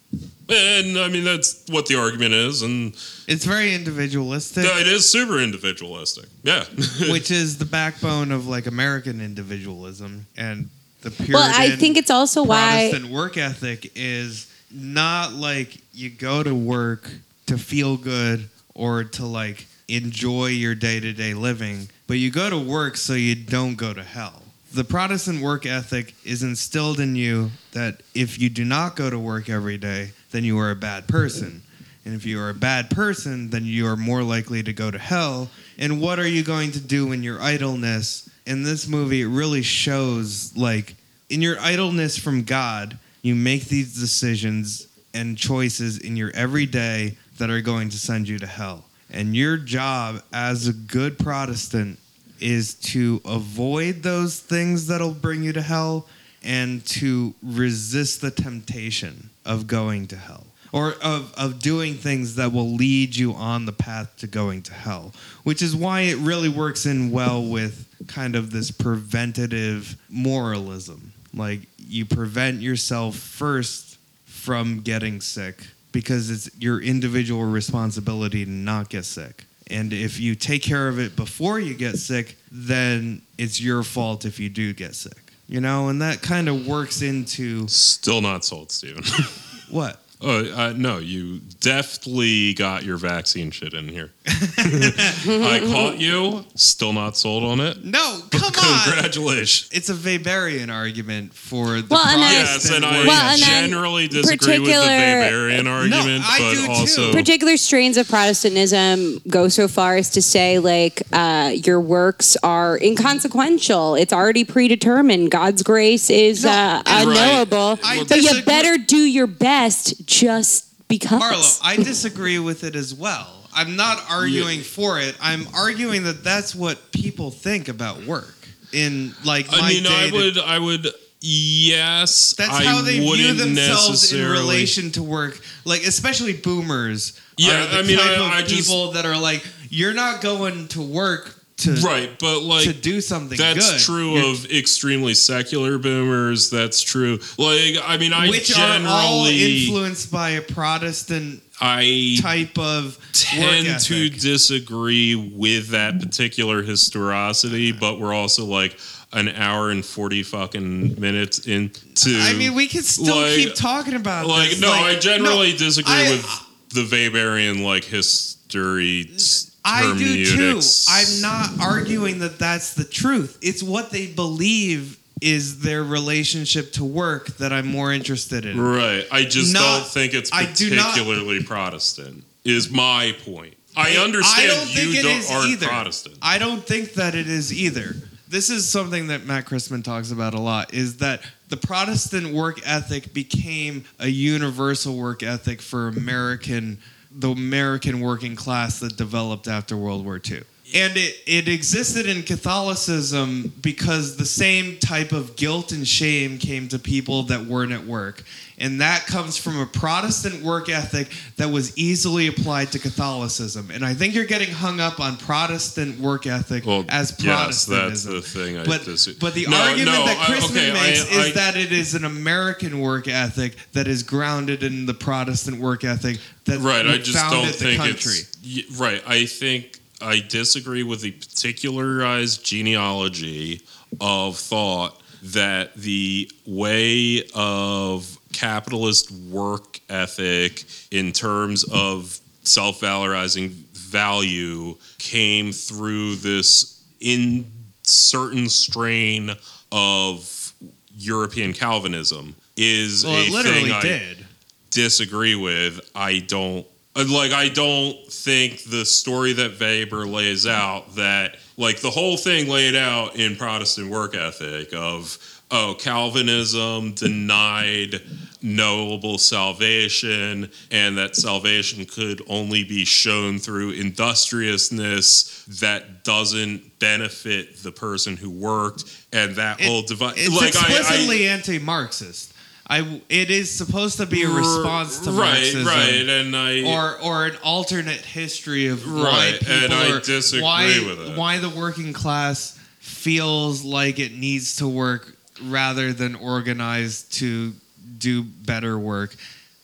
And I mean, that's what the argument is, and It's very individualistic, it is super individualistic. Yeah. which is the backbone of like American individualism and the Puritan. well, I think it's also why Protestant work ethic is not like you go to work to feel good or to like enjoy your day to day living, but you go to work so you don't go to hell. The Protestant work ethic is instilled in you that if you do not go to work every day, then you are a bad person. And if you are a bad person, then you are more likely to go to hell. And what are you going to do in your idleness? In this movie, it really shows like in your idleness from God, you make these decisions and choices in your everyday that are going to send you to hell. And your job as a good Protestant is to avoid those things that'll bring you to hell and to resist the temptation of going to hell or of, of doing things that will lead you on the path to going to hell, which is why it really works in well with kind of this preventative moralism. Like you prevent yourself first from getting sick because it's your individual responsibility to not get sick. And if you take care of it before you get sick, then it's your fault if you do get sick. You know, and that kind of works into Still not sold, Steven. what? Oh uh, no, you deftly got your vaccine shit in here. I caught you. Still not sold on it. No, come on. Congratulations. It's a Weberian argument for the Well, and then- Yes, and I Well, and then generally disagree with the particular- Weberian argument, I but do too. also particular strains of Protestantism go so far as to say, like, uh, your works are inconsequential. It's already predetermined. God's grace is No, uh, and- unknowable. I so you better do your best just because. Marlo, I disagree with it as well. I'm not arguing for it. I'm arguing that that's what people think about work. In like my I mean, I would, I would, yes. That's I how they view themselves in relation to work. Like especially boomers. Yeah, I mean, type I- of I just- people that are like, you're not going to work to Right, but like to do something That's good. true You're- of extremely secular boomers. That's true. Like, I mean, I which are all generally, influenced by a Protestant I type of tend to disagree with that particular historicity, but we're also like an hour and forty fucking minutes into. I mean, we can still like- keep talking about like this. no, I generally no, disagree I- with the Weberian like history. s- I do too. I'm not arguing that that's the truth. It's what they believe is their relationship to work that I'm more interested in. Right. I just Not- don't think it's do not- particularly Protestant. Is my point. I understand I don't think you it don't, is aren't either. Protestant. I don't think that it is either. This is something that Matt Christman talks about a lot is that the Protestant work ethic became a universal work ethic for American the American working class that developed after World War II. And it, it existed in Catholicism because the same type of guilt and shame came to people that weren't at work. And that comes from a Protestant work ethic that was easily applied to Catholicism. And I think you're getting hung up on Protestant work ethic Well, as yes, that's the thing I but, dis- but the No, argument no, that I- Christman okay, I- makes is I- that it is an American work ethic that is grounded in the Protestant work ethic that right. I just don't the think country. it's right. I think I disagree with the particularized genealogy of thought that the way of capitalist work ethic in terms of self-valorizing value came through this in certain strain of European Calvinism is Well, a it literally thing I did. disagree with. I don't Uh, like. I don't think the story that Weber lays out that like the whole thing laid out in Protestant work ethic of oh Calvinism denied knowable salvation and that salvation could only be shown through industriousness that doesn't benefit the person who worked and that It- whole divide It's like I- I, explicitly anti-Marxist. I, it is supposed to be a response to right, Marxism. right, and I or or an alternate history of why Right, people and I are, disagree why, with it. Why the working class feels like it needs to work rather than organize to do better work.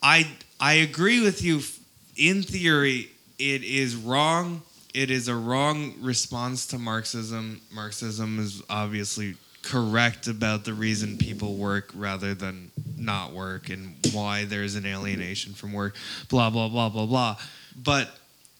I I agree with you. In theory, it is wrong. It is a wrong response to Marxism. Marxism is obviously correct about the reason people work rather than not work and why there's an alienation from work, blah, blah, blah, blah, blah. But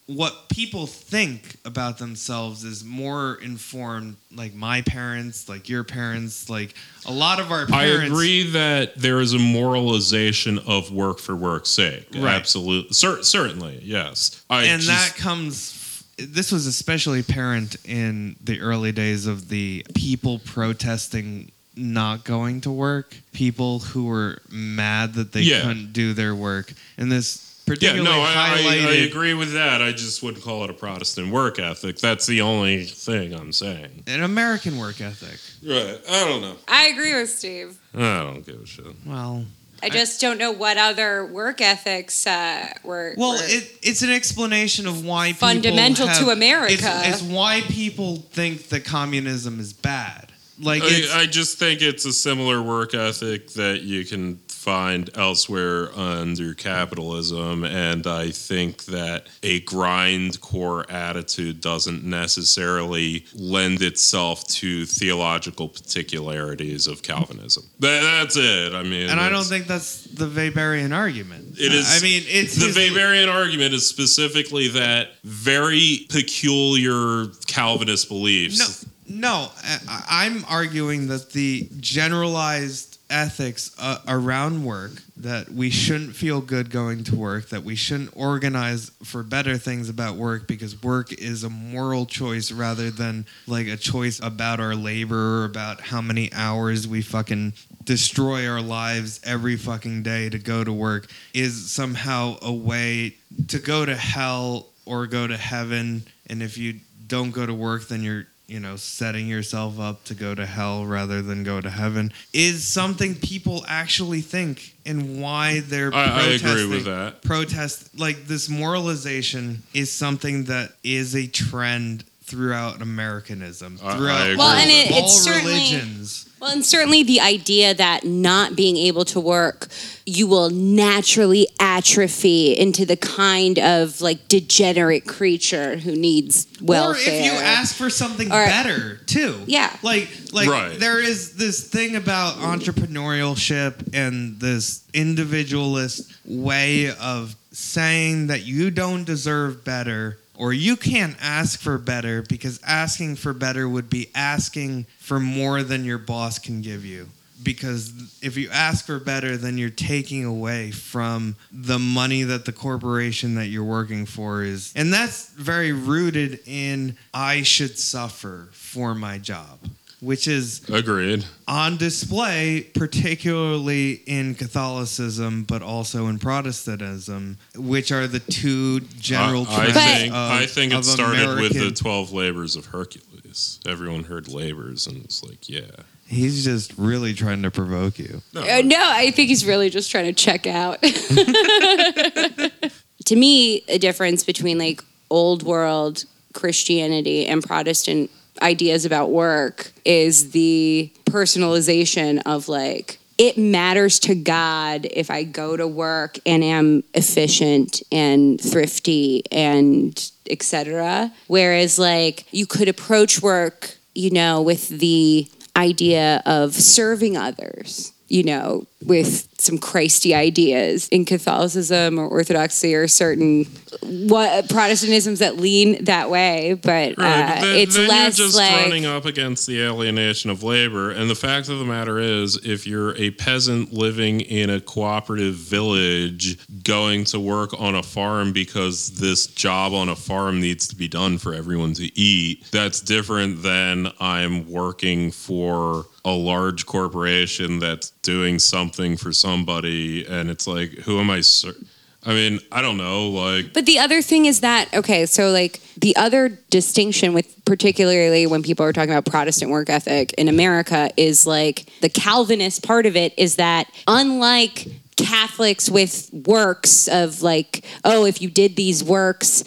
what people think about themselves is more informed, like my parents, like your parents, like a lot of our I agree that there is a moralization of work for work's sake. Right. Absolutely, Cer- certainly, yes. I and just- that comes this was especially apparent in the early days of the people protesting not going to work people who were mad that they Yeah. couldn't do their work and this yeah, particularly no, I, I, I agree with that. I just wouldn't call it a Protestant work ethic. That's the only thing I'm saying. an american work ethic Right. I don't know. I agree with Steve. I don't give a shit. well I just don't know what other work ethics uh, were. well were- it, it's an explanation of why people Fundamental have- to America. it's, it's why people think that communism is bad like I, I just think it's a similar work ethic that you can find elsewhere under capitalism. And I think that a grindcore attitude doesn't necessarily lend itself to theological particularities of Calvinism. That, that's it. I mean, And I don't think that's the Weberian argument. It is. I mean, it's the Weberian argument is specifically that very peculiar Calvinist beliefs. No, no. I, I'm arguing that the generalized ethics uh, around work that we shouldn't feel good going to work, that we shouldn't organize for better things about work because work is a moral choice rather than like a choice about our labor or about how many hours we fucking destroy our lives every fucking day to go to work is somehow a way to go to hell or go to heaven and if you don't go to work then you're you know setting yourself up to go to hell rather than go to heaven is something people actually think and why they're I, I agree with that. protest like this moralization is something that is a trend throughout Americanism, I- I throughout agree Well, and with it- all it's certainly- religions. Well, and certainly the idea that not being able to work, you will naturally atrophy into the kind of like degenerate creature who needs welfare. Or if you ask for something Or- better too. Yeah. Like like Right. there is this thing about entrepreneurship and this individualist way of saying that you don't deserve better or you can't ask for better because asking for better would be asking for more than your boss can give you. Because if you ask for better, then you're taking away from the money that the corporation that you're working for is. And that's very rooted in I should suffer for my job, which is Agreed. on display, particularly in Catholicism, but also in Protestantism, which are the two general I, I trends think of, I think it of started with the twelve labors of Hercules. Everyone heard labors and it's like, yeah. He's just really trying to provoke you. No, Uh, no, I think he's really just trying to check out. to me, a difference between like old world Christianity and Protestant ideas about work is the personalization of like it matters to God if I go to work and am efficient and thrifty and etc. Whereas like you could approach work, you know, with the idea of serving others, you know, with some Christy ideas in Catholicism or Orthodoxy or certain what Protestantisms that lean that way, but, Right, uh, but then, it's then less you're just like running up against the alienation of labor. And the fact of the matter is, if you're a peasant living in a cooperative village, going to work on a farm because this job on a farm needs to be done for everyone to eat, that's different than I'm working for a large corporation that's doing something for somebody. And it's like, who am I? Ser- I mean, I don't know. Like, But the other thing is that okay, so like the other distinction with particularly when people are talking about Protestant work ethic in America is like the Calvinist part of it is that unlike Catholics with works of like, oh, if you did these works,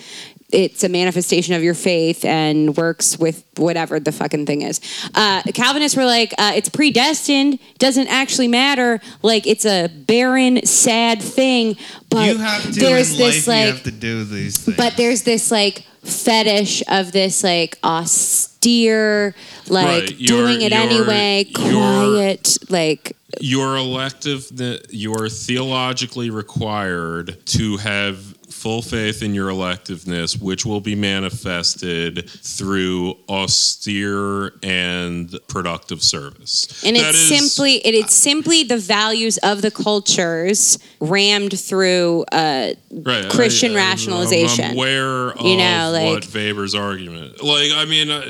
it's a manifestation of your faith and works with whatever the fucking thing is. Uh, Calvinists were like, uh, it's predestined, doesn't actually matter. Like it's a barren, sad thing. But you have to there's in this life. like, you have to do these things. but there's this like fetish of this like austere, like Right, you're- doing it you're- anyway, you're- quiet, like your elective you're theologically required to have full faith in your electiveness which will be manifested through austere and productive service and That it's is- simply it, it's simply the values of the cultures rammed through uh right, Christian I- I'm- rationalization. I'm aware of You know, like- what Weber's argument like I mean uh,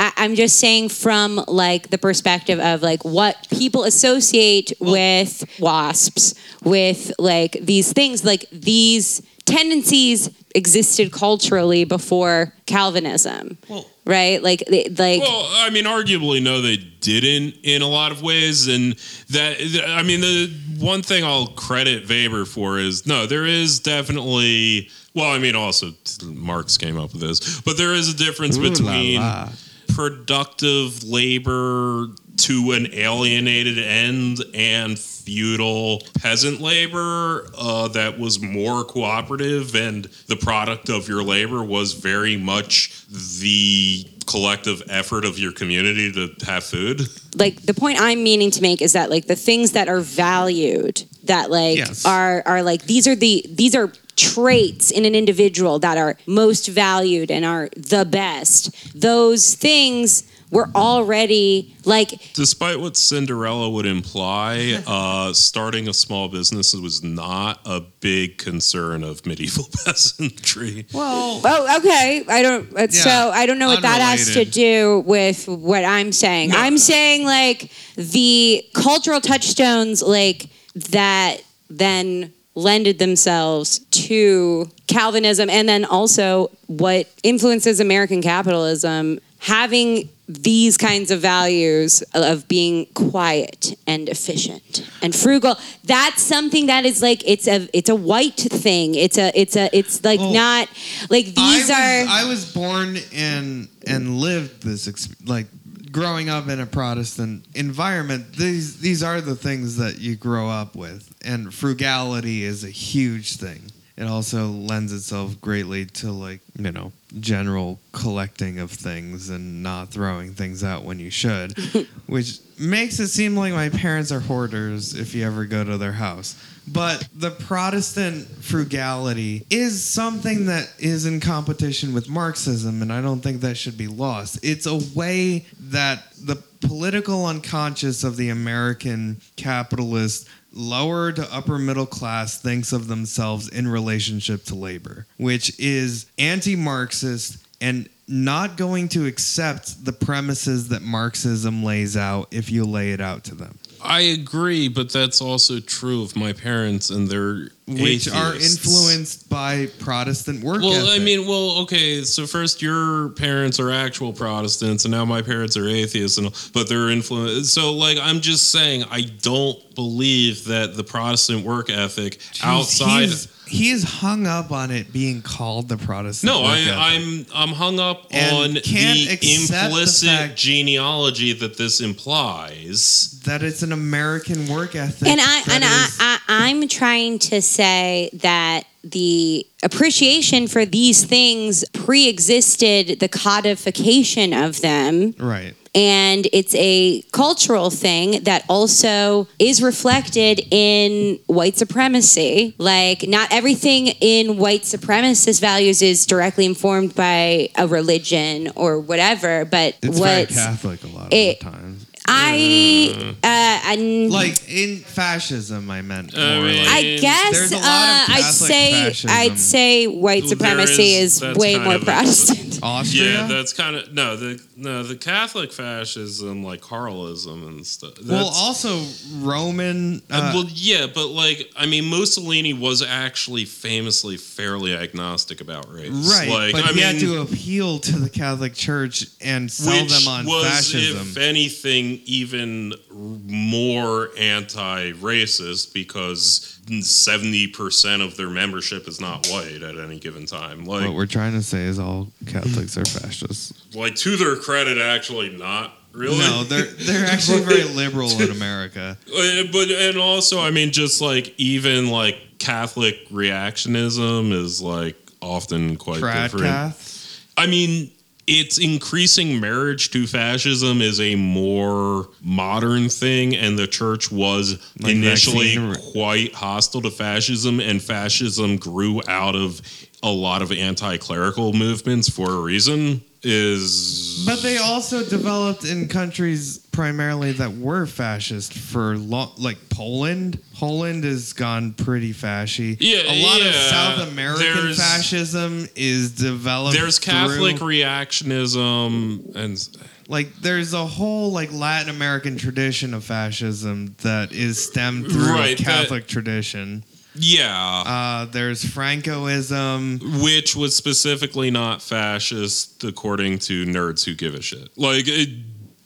I, I'm just saying from like the perspective of like what people associate with wasps, with like these things, like these tendencies existed culturally before Calvinism, Well- right? Like, they- like Well, I mean, arguably, no, they didn't in a lot of ways, and that I mean, the one thing I'll credit Weber for is no, there is definitely. Well, I mean, also Marx came up with this, but there is a difference Ooh la between la. productive labor to an alienated end and feudal peasant labor uh, that was more cooperative and the product of your labor was very much the collective effort of your community to have food like the point I'm meaning to make is that like the things that are valued that like Yes. are are like these are the these are traits in an individual that are most valued and are the best those things were already like Despite what Cinderella would imply, uh, starting a small business was not a big concern of medieval peasantry. Well, oh okay I don't uh, so I don't know what that has to do with what I'm saying. I'm saying like the cultural touchstones like that then lended themselves to Calvinism and then also what influences American capitalism having these kinds of values of being quiet and efficient and frugal that's something that is like it's a it's a white thing it's a it's a it's like Well, not like these I are I was born and and lived this like growing up in a Protestant environment. These these are the things that you grow up with, and frugality is a huge thing. It also lends itself greatly to like you know general collecting of things and not throwing things out when you should, which makes it seem like my parents are hoarders if you ever go to their house. But the Protestant frugality is something that is in competition with Marxism, and I don't think that should be lost. It's a way that the political unconscious of the American capitalist lower to upper middle class thinks of themselves in relationship to labor, which is anti Marxist and not going to accept the premises that Marxism lays out if you lay it out to them. I agree, but that's also true of my parents and their which are influenced by Protestant work ethic. Well, I mean, well, okay. So first, your parents are actual Protestants, and now my parents are atheists, and but they're influenced. So, like, I'm just saying, I don't believe that the Protestant work ethic Jeez, outside. He's- he is hung up on it being called the Protestant. No, I, ethic. I'm I'm hung up And on the accept the implicit genealogy that this implies. that it's an American work ethic. and I that and I, I I'm trying to say that the appreciation for these things pre-existed the codification of them right. and it's a cultural thing that also is reflected in white supremacy like not everything in white supremacist values is directly informed by a religion or whatever but It's very what Catholic a lot of it- the time. I uh, I Like in fascism, I meant more I mean- like. I There's guess a uh, lot of I'd Catholic say fascism. I'd say white There supremacy is- is, that's way kind more of a- Protestant. Austria. Yeah, that's kind of no the no the Catholic fascism like Carlism and stuff. well, also Roman. Uh, Uh, well, yeah, but like, I mean, Mussolini was actually famously fairly agnostic about race. right, Like, but I he mean, had to appeal to the Catholic Church and sell them on was, fascism. if anything, even more anti-racist because seventy percent of their membership is not white at any given time. Like, what we're trying to say is all Catholics are fascists. like to their credit, actually not really. No, they're they're actually very liberal in America. Uh, but and also i mean just like even like catholic reactionism is like often quite Trad different cath. i mean it's increasing marriage to fascism is a more modern thing and the church was Like initially vaccine- quite hostile to fascism and fascism grew out of a lot of anti-clerical movements for a reason is But they also developed in countries primarily that were fascist for long, like Poland. Poland has gone pretty fashy. Yeah, a lot of. South American There's- fascism is developed. there's catholic through- reactionism and like there's a whole like Latin American tradition of fascism that is stemmed through Right, a that- Catholic tradition. Yeah Uh, there's Francoism. which was specifically not fascist according to nerds who give a shit. Like it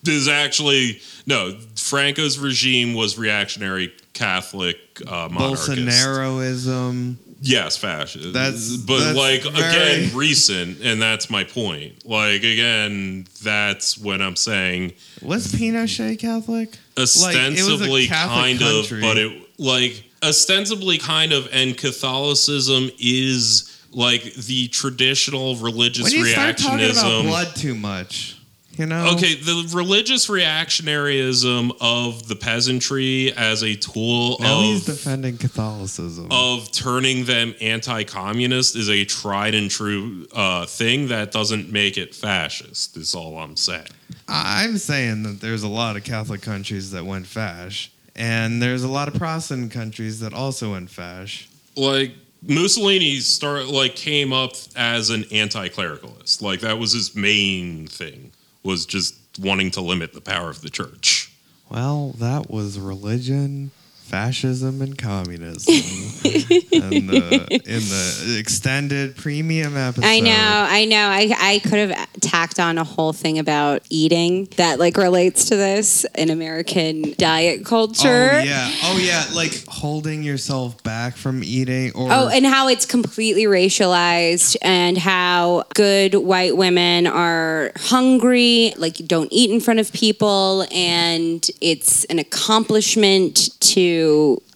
is actually no Franco's regime was reactionary Catholic uh, monarchist. Bolsonaroism. Yes, fascist. That's- but that's like very- again, recent, and that's my point. Like again, that's when I'm saying Was Pinochet Catholic? ostensibly Catholic kind country. of, but it like ostensibly kind of, and Catholicism is like the traditional religious When you start talking about blood too much, you know. Okay, the religious reactionaryism of the peasantry as a tool Now of he's defending Catholicism. of turning them anti-communist is a tried and true uh, thing that doesn't make it fascist. Is all I'm saying. I'm saying that there's a lot of Catholic countries that went fash, and there's a lot of Protestant countries that also went fash. Like Mussolini start like came up as an anti-clericalist. Like that was his main thing was just wanting to limit the power of the church. Well, that was religion, fascism, and communism. and the, in the extended premium episode. I know, I know. I, I could have tacked on a whole thing about eating that like relates to this in American diet culture. Oh yeah, oh yeah, like holding yourself back from eating, or Oh, and how it's completely racialized, and how good white women are hungry, like don't eat in front of people, and it's an accomplishment to,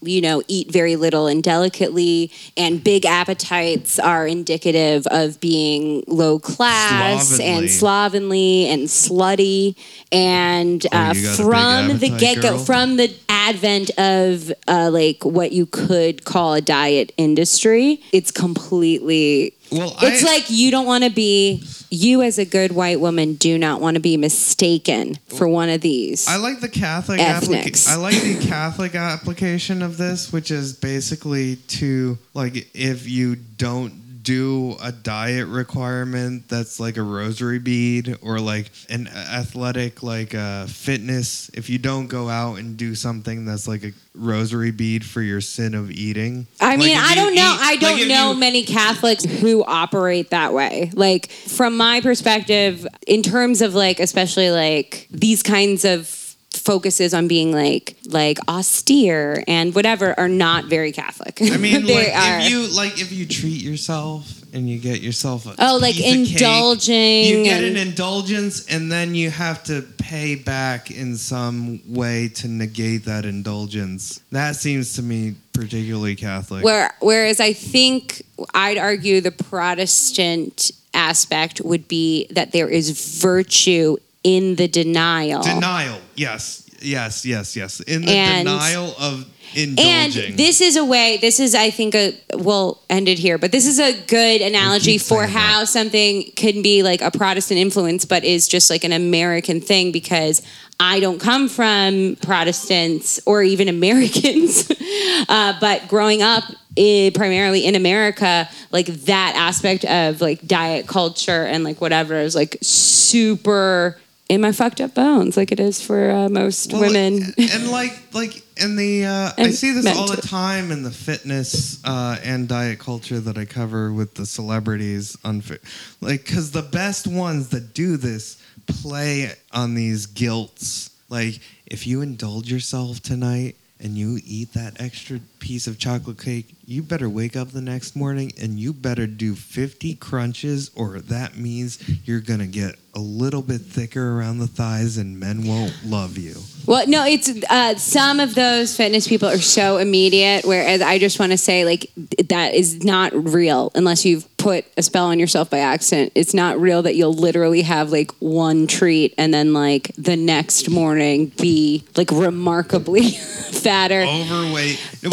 you know, eat very little and delicately, and big appetites are indicative of being low class and slovenly and slutty. And Oh, uh, you got a big from the get go, from the advent of uh, like what you could call a diet industry, it's completely. Well, It's I, like you don't want to be. You as a good white woman do not want to be mistaken for one of these. I like the Catholic applica- I like the Catholic application of this, which is basically to like if you don't do a diet requirement that's like a rosary bead or like an athletic like uh, fitness if you don't go out and do something that's like a rosary bead for your sin of eating I Like, mean, I don't know. eat- I don't if know you- many Catholics who operate that way. Like from my perspective, in terms of like, especially like these kinds of focuses on being like like austere and whatever are not very Catholic. I mean, like are. if you like if you treat yourself and you get yourself a Oh, like of cake, indulging you get an indulgence, and then you have to pay back in some way to negate that indulgence. That seems to me particularly Catholic. Where, whereas I think I'd argue the Protestant aspect would be that there is virtue in the denial. Denial, yes, yes, yes, yes. In the And- denial of indulging. And this is a way, this is, I think, a, we'll end it here, but this is a good analogy for how something can be like a Protestant influence, but is just like an American thing because I don't come from Protestants or even Americans, uh, but growing up i primarily in America, like that aspect of like diet culture and like whatever is like super in my fucked up bones, like it is for uh, most Well, women. and like like in the uh, I see this all the time in the fitness uh, and diet culture that I cover with the celebrities on fi- like because the best ones that do this play on these guilts like if you indulge yourself tonight and you eat that extra piece of chocolate cake you better wake up the next morning and you better do 50 crunches or that means you're gonna get a little bit thicker around the thighs and men won't love you Well, no, it's uh, some of those fitness people are so immediate. Whereas I just want to say, like, that is not real unless you've put a spell on yourself by accident. It's not real that you'll literally have like one treat and then like the next morning be like remarkably fatter. overweight. But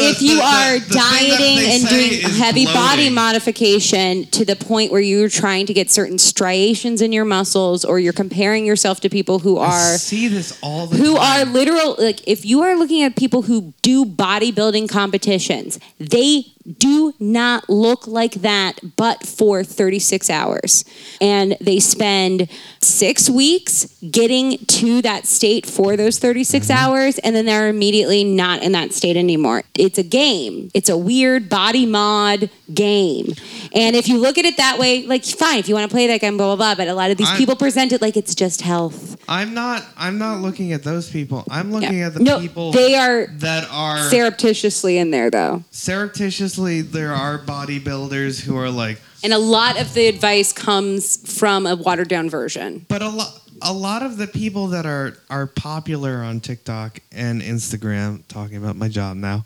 if you are dieting and doing heavy body modification to the point where you're trying to get certain striations in your muscles, or you're comparing yourself to people who I are see this all the who are literal like if you are looking at people who do bodybuilding competitions they do not look like that but for 36 hours. And they spend six weeks getting to that state for those 36 mm-hmm. hours and then they're immediately not in that state anymore. It's a game. It's a weird body mod game. And if you look at it that way like fine if you want to play that game blah blah blah but a lot of these I'm- people present it like it's just health. I'm not. I'm not looking at those people. I'm looking at the No, people they are that are surreptitiously in there though. surreptitiously obviously there are bodybuilders who are like, And a lot of the advice comes from a watered down version. but a lot a lot of the people that are are popular on TikTok and Instagram talking about my job now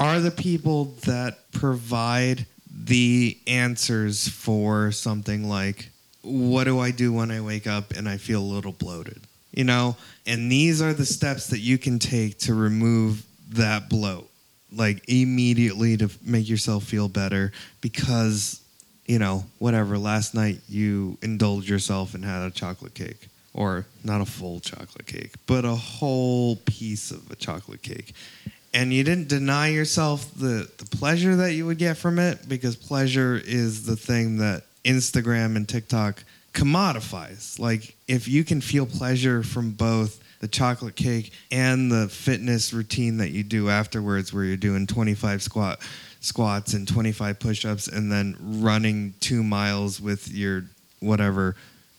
are the people that provide the answers for something like what do I do when I wake up and I feel a little bloated? You know? And these are the steps that you can take to remove that bloat like immediately to make yourself feel better because you know, whatever, last night you indulged yourself and had a chocolate cake. Or not a full chocolate cake, but a whole piece of a chocolate cake. And you didn't deny yourself the, the pleasure that you would get from it because pleasure is the thing that Instagram and TikTok commodifies. Like, if you can feel pleasure from both the chocolate cake and the fitness routine that you do afterwards, where you're doing 25 squat squats and 25 push-ups and then running two miles with your whatever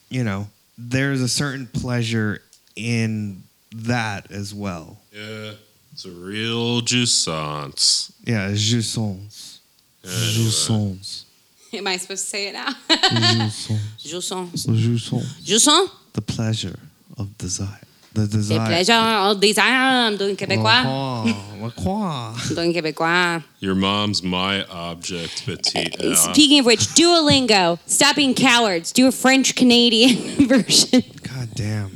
you know there's a certain pleasure in that as well Yeah, it's a real jouissance. yeah jouissance jouissance Am I supposed to say it now? jouissance Jouissance. jouissance Jouissance. the pleasure of desire the The desire pleasure of desire. I'm doing Québécois. La croix. I'm doing Québécois. Your mom's my object, petite. Uh, Speaking of which, Duolingo. Stop being cowards. Do a French Canadian version. god damn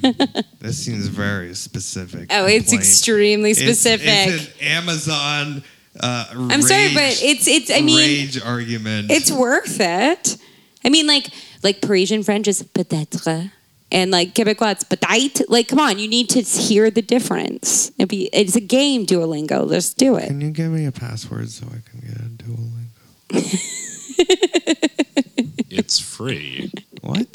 this seems very specific Oh, it's complaint. extremely specific. it's, an amazon uh, I'm sorry, but it's it's. I mean, rage argument. it's worth it. I mean, like like Parisian French is peut-être, and like Quebecois it's peut-être. Like, come on, you need to hear the difference. It'd be it's a game, Duolingo. Let's do it. Can you give me a password so I can get a Duolingo? It's free. What?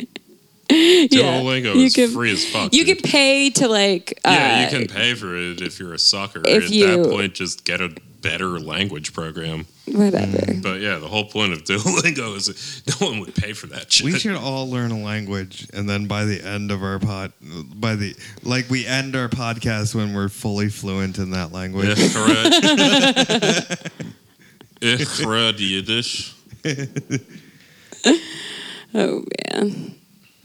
Duolingo you is can- free as fuck. You dude. can pay to like. Yeah, uh, you can pay for it if you're a sucker. if At you- that point, just get a better language program. Whatever. Mm, but yeah, the whole point of Duolingo is no one would pay for that shit. We should all learn a language, and then by the end of our pod, by the like, we end our podcast when we're fully fluent in that language. Ich red. ich red Yiddish. Oh man.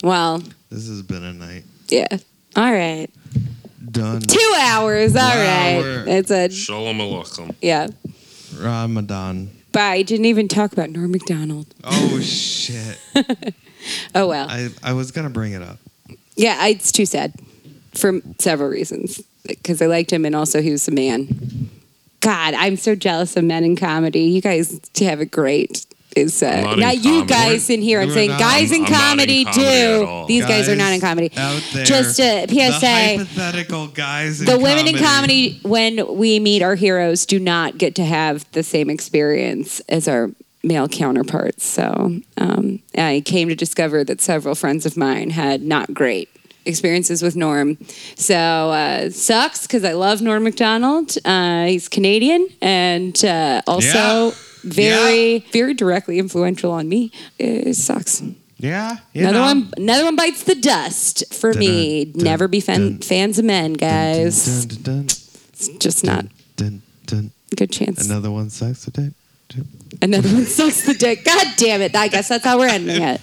Well, This has been a night. yeah. All right. Done. Two hours. All right. Wow. It's a Shalom aleichem. yeah. Ramadan. Bye. Didn't even talk about Norm Macdonald. Oh shit! Oh well. I I was gonna bring it up. Yeah, I, it's too sad for several reasons. Because I liked him, and also he was a man. God, I'm so jealous of men in comedy. You guys have it great. Is uh, I'm in you comedy. guys in here. I'm saying not. guys in I'm in comedy, comedy do. These guys, are not in comedy. Out there. Just a The PSA. hypothetical guys. In the women in comedy. comedy, when we meet our heroes, do not get to have the same experience as our male counterparts. So um, I came to discover that several friends of mine had not great experiences with Norm. So uh, sucks because I love Norm Macdonald. Uh, he's Canadian and uh, also Yeah. Very, very directly influential on me. It sucks. Yeah. Another know. one, another one bites the dust for me. Dun, dun, Never be fan, dun. fans of men, guys. Dun, dun, dun, It's just not dun, dun. good chance. Another one sucks today. Another one sucks the dick. God damn it. I guess that's how we're ending it.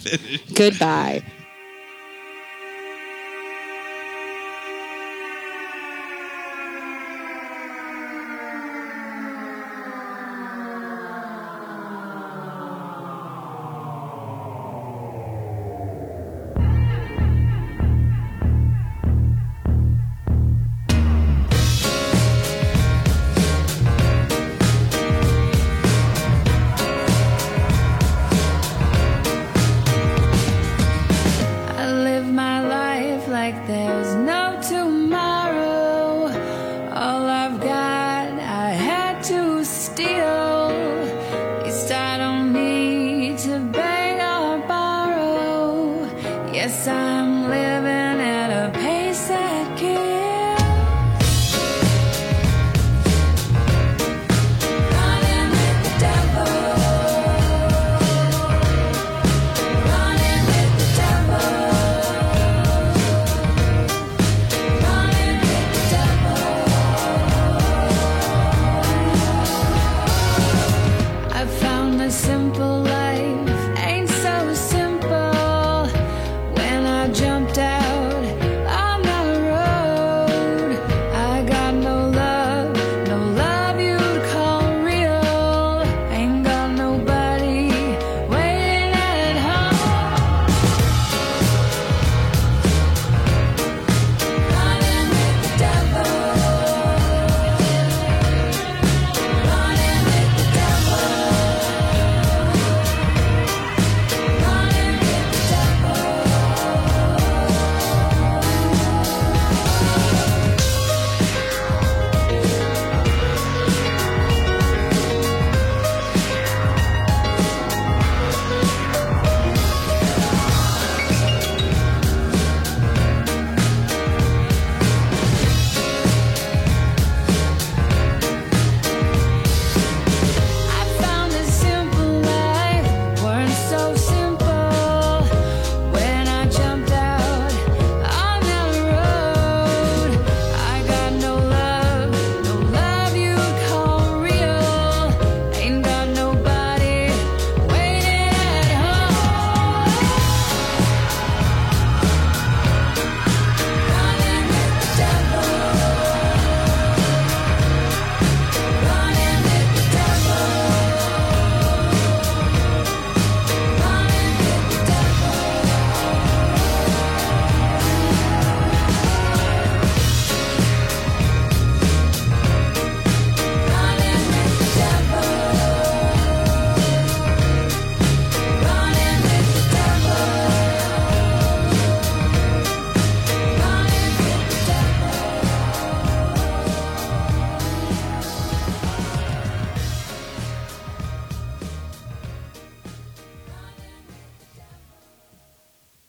Goodbye.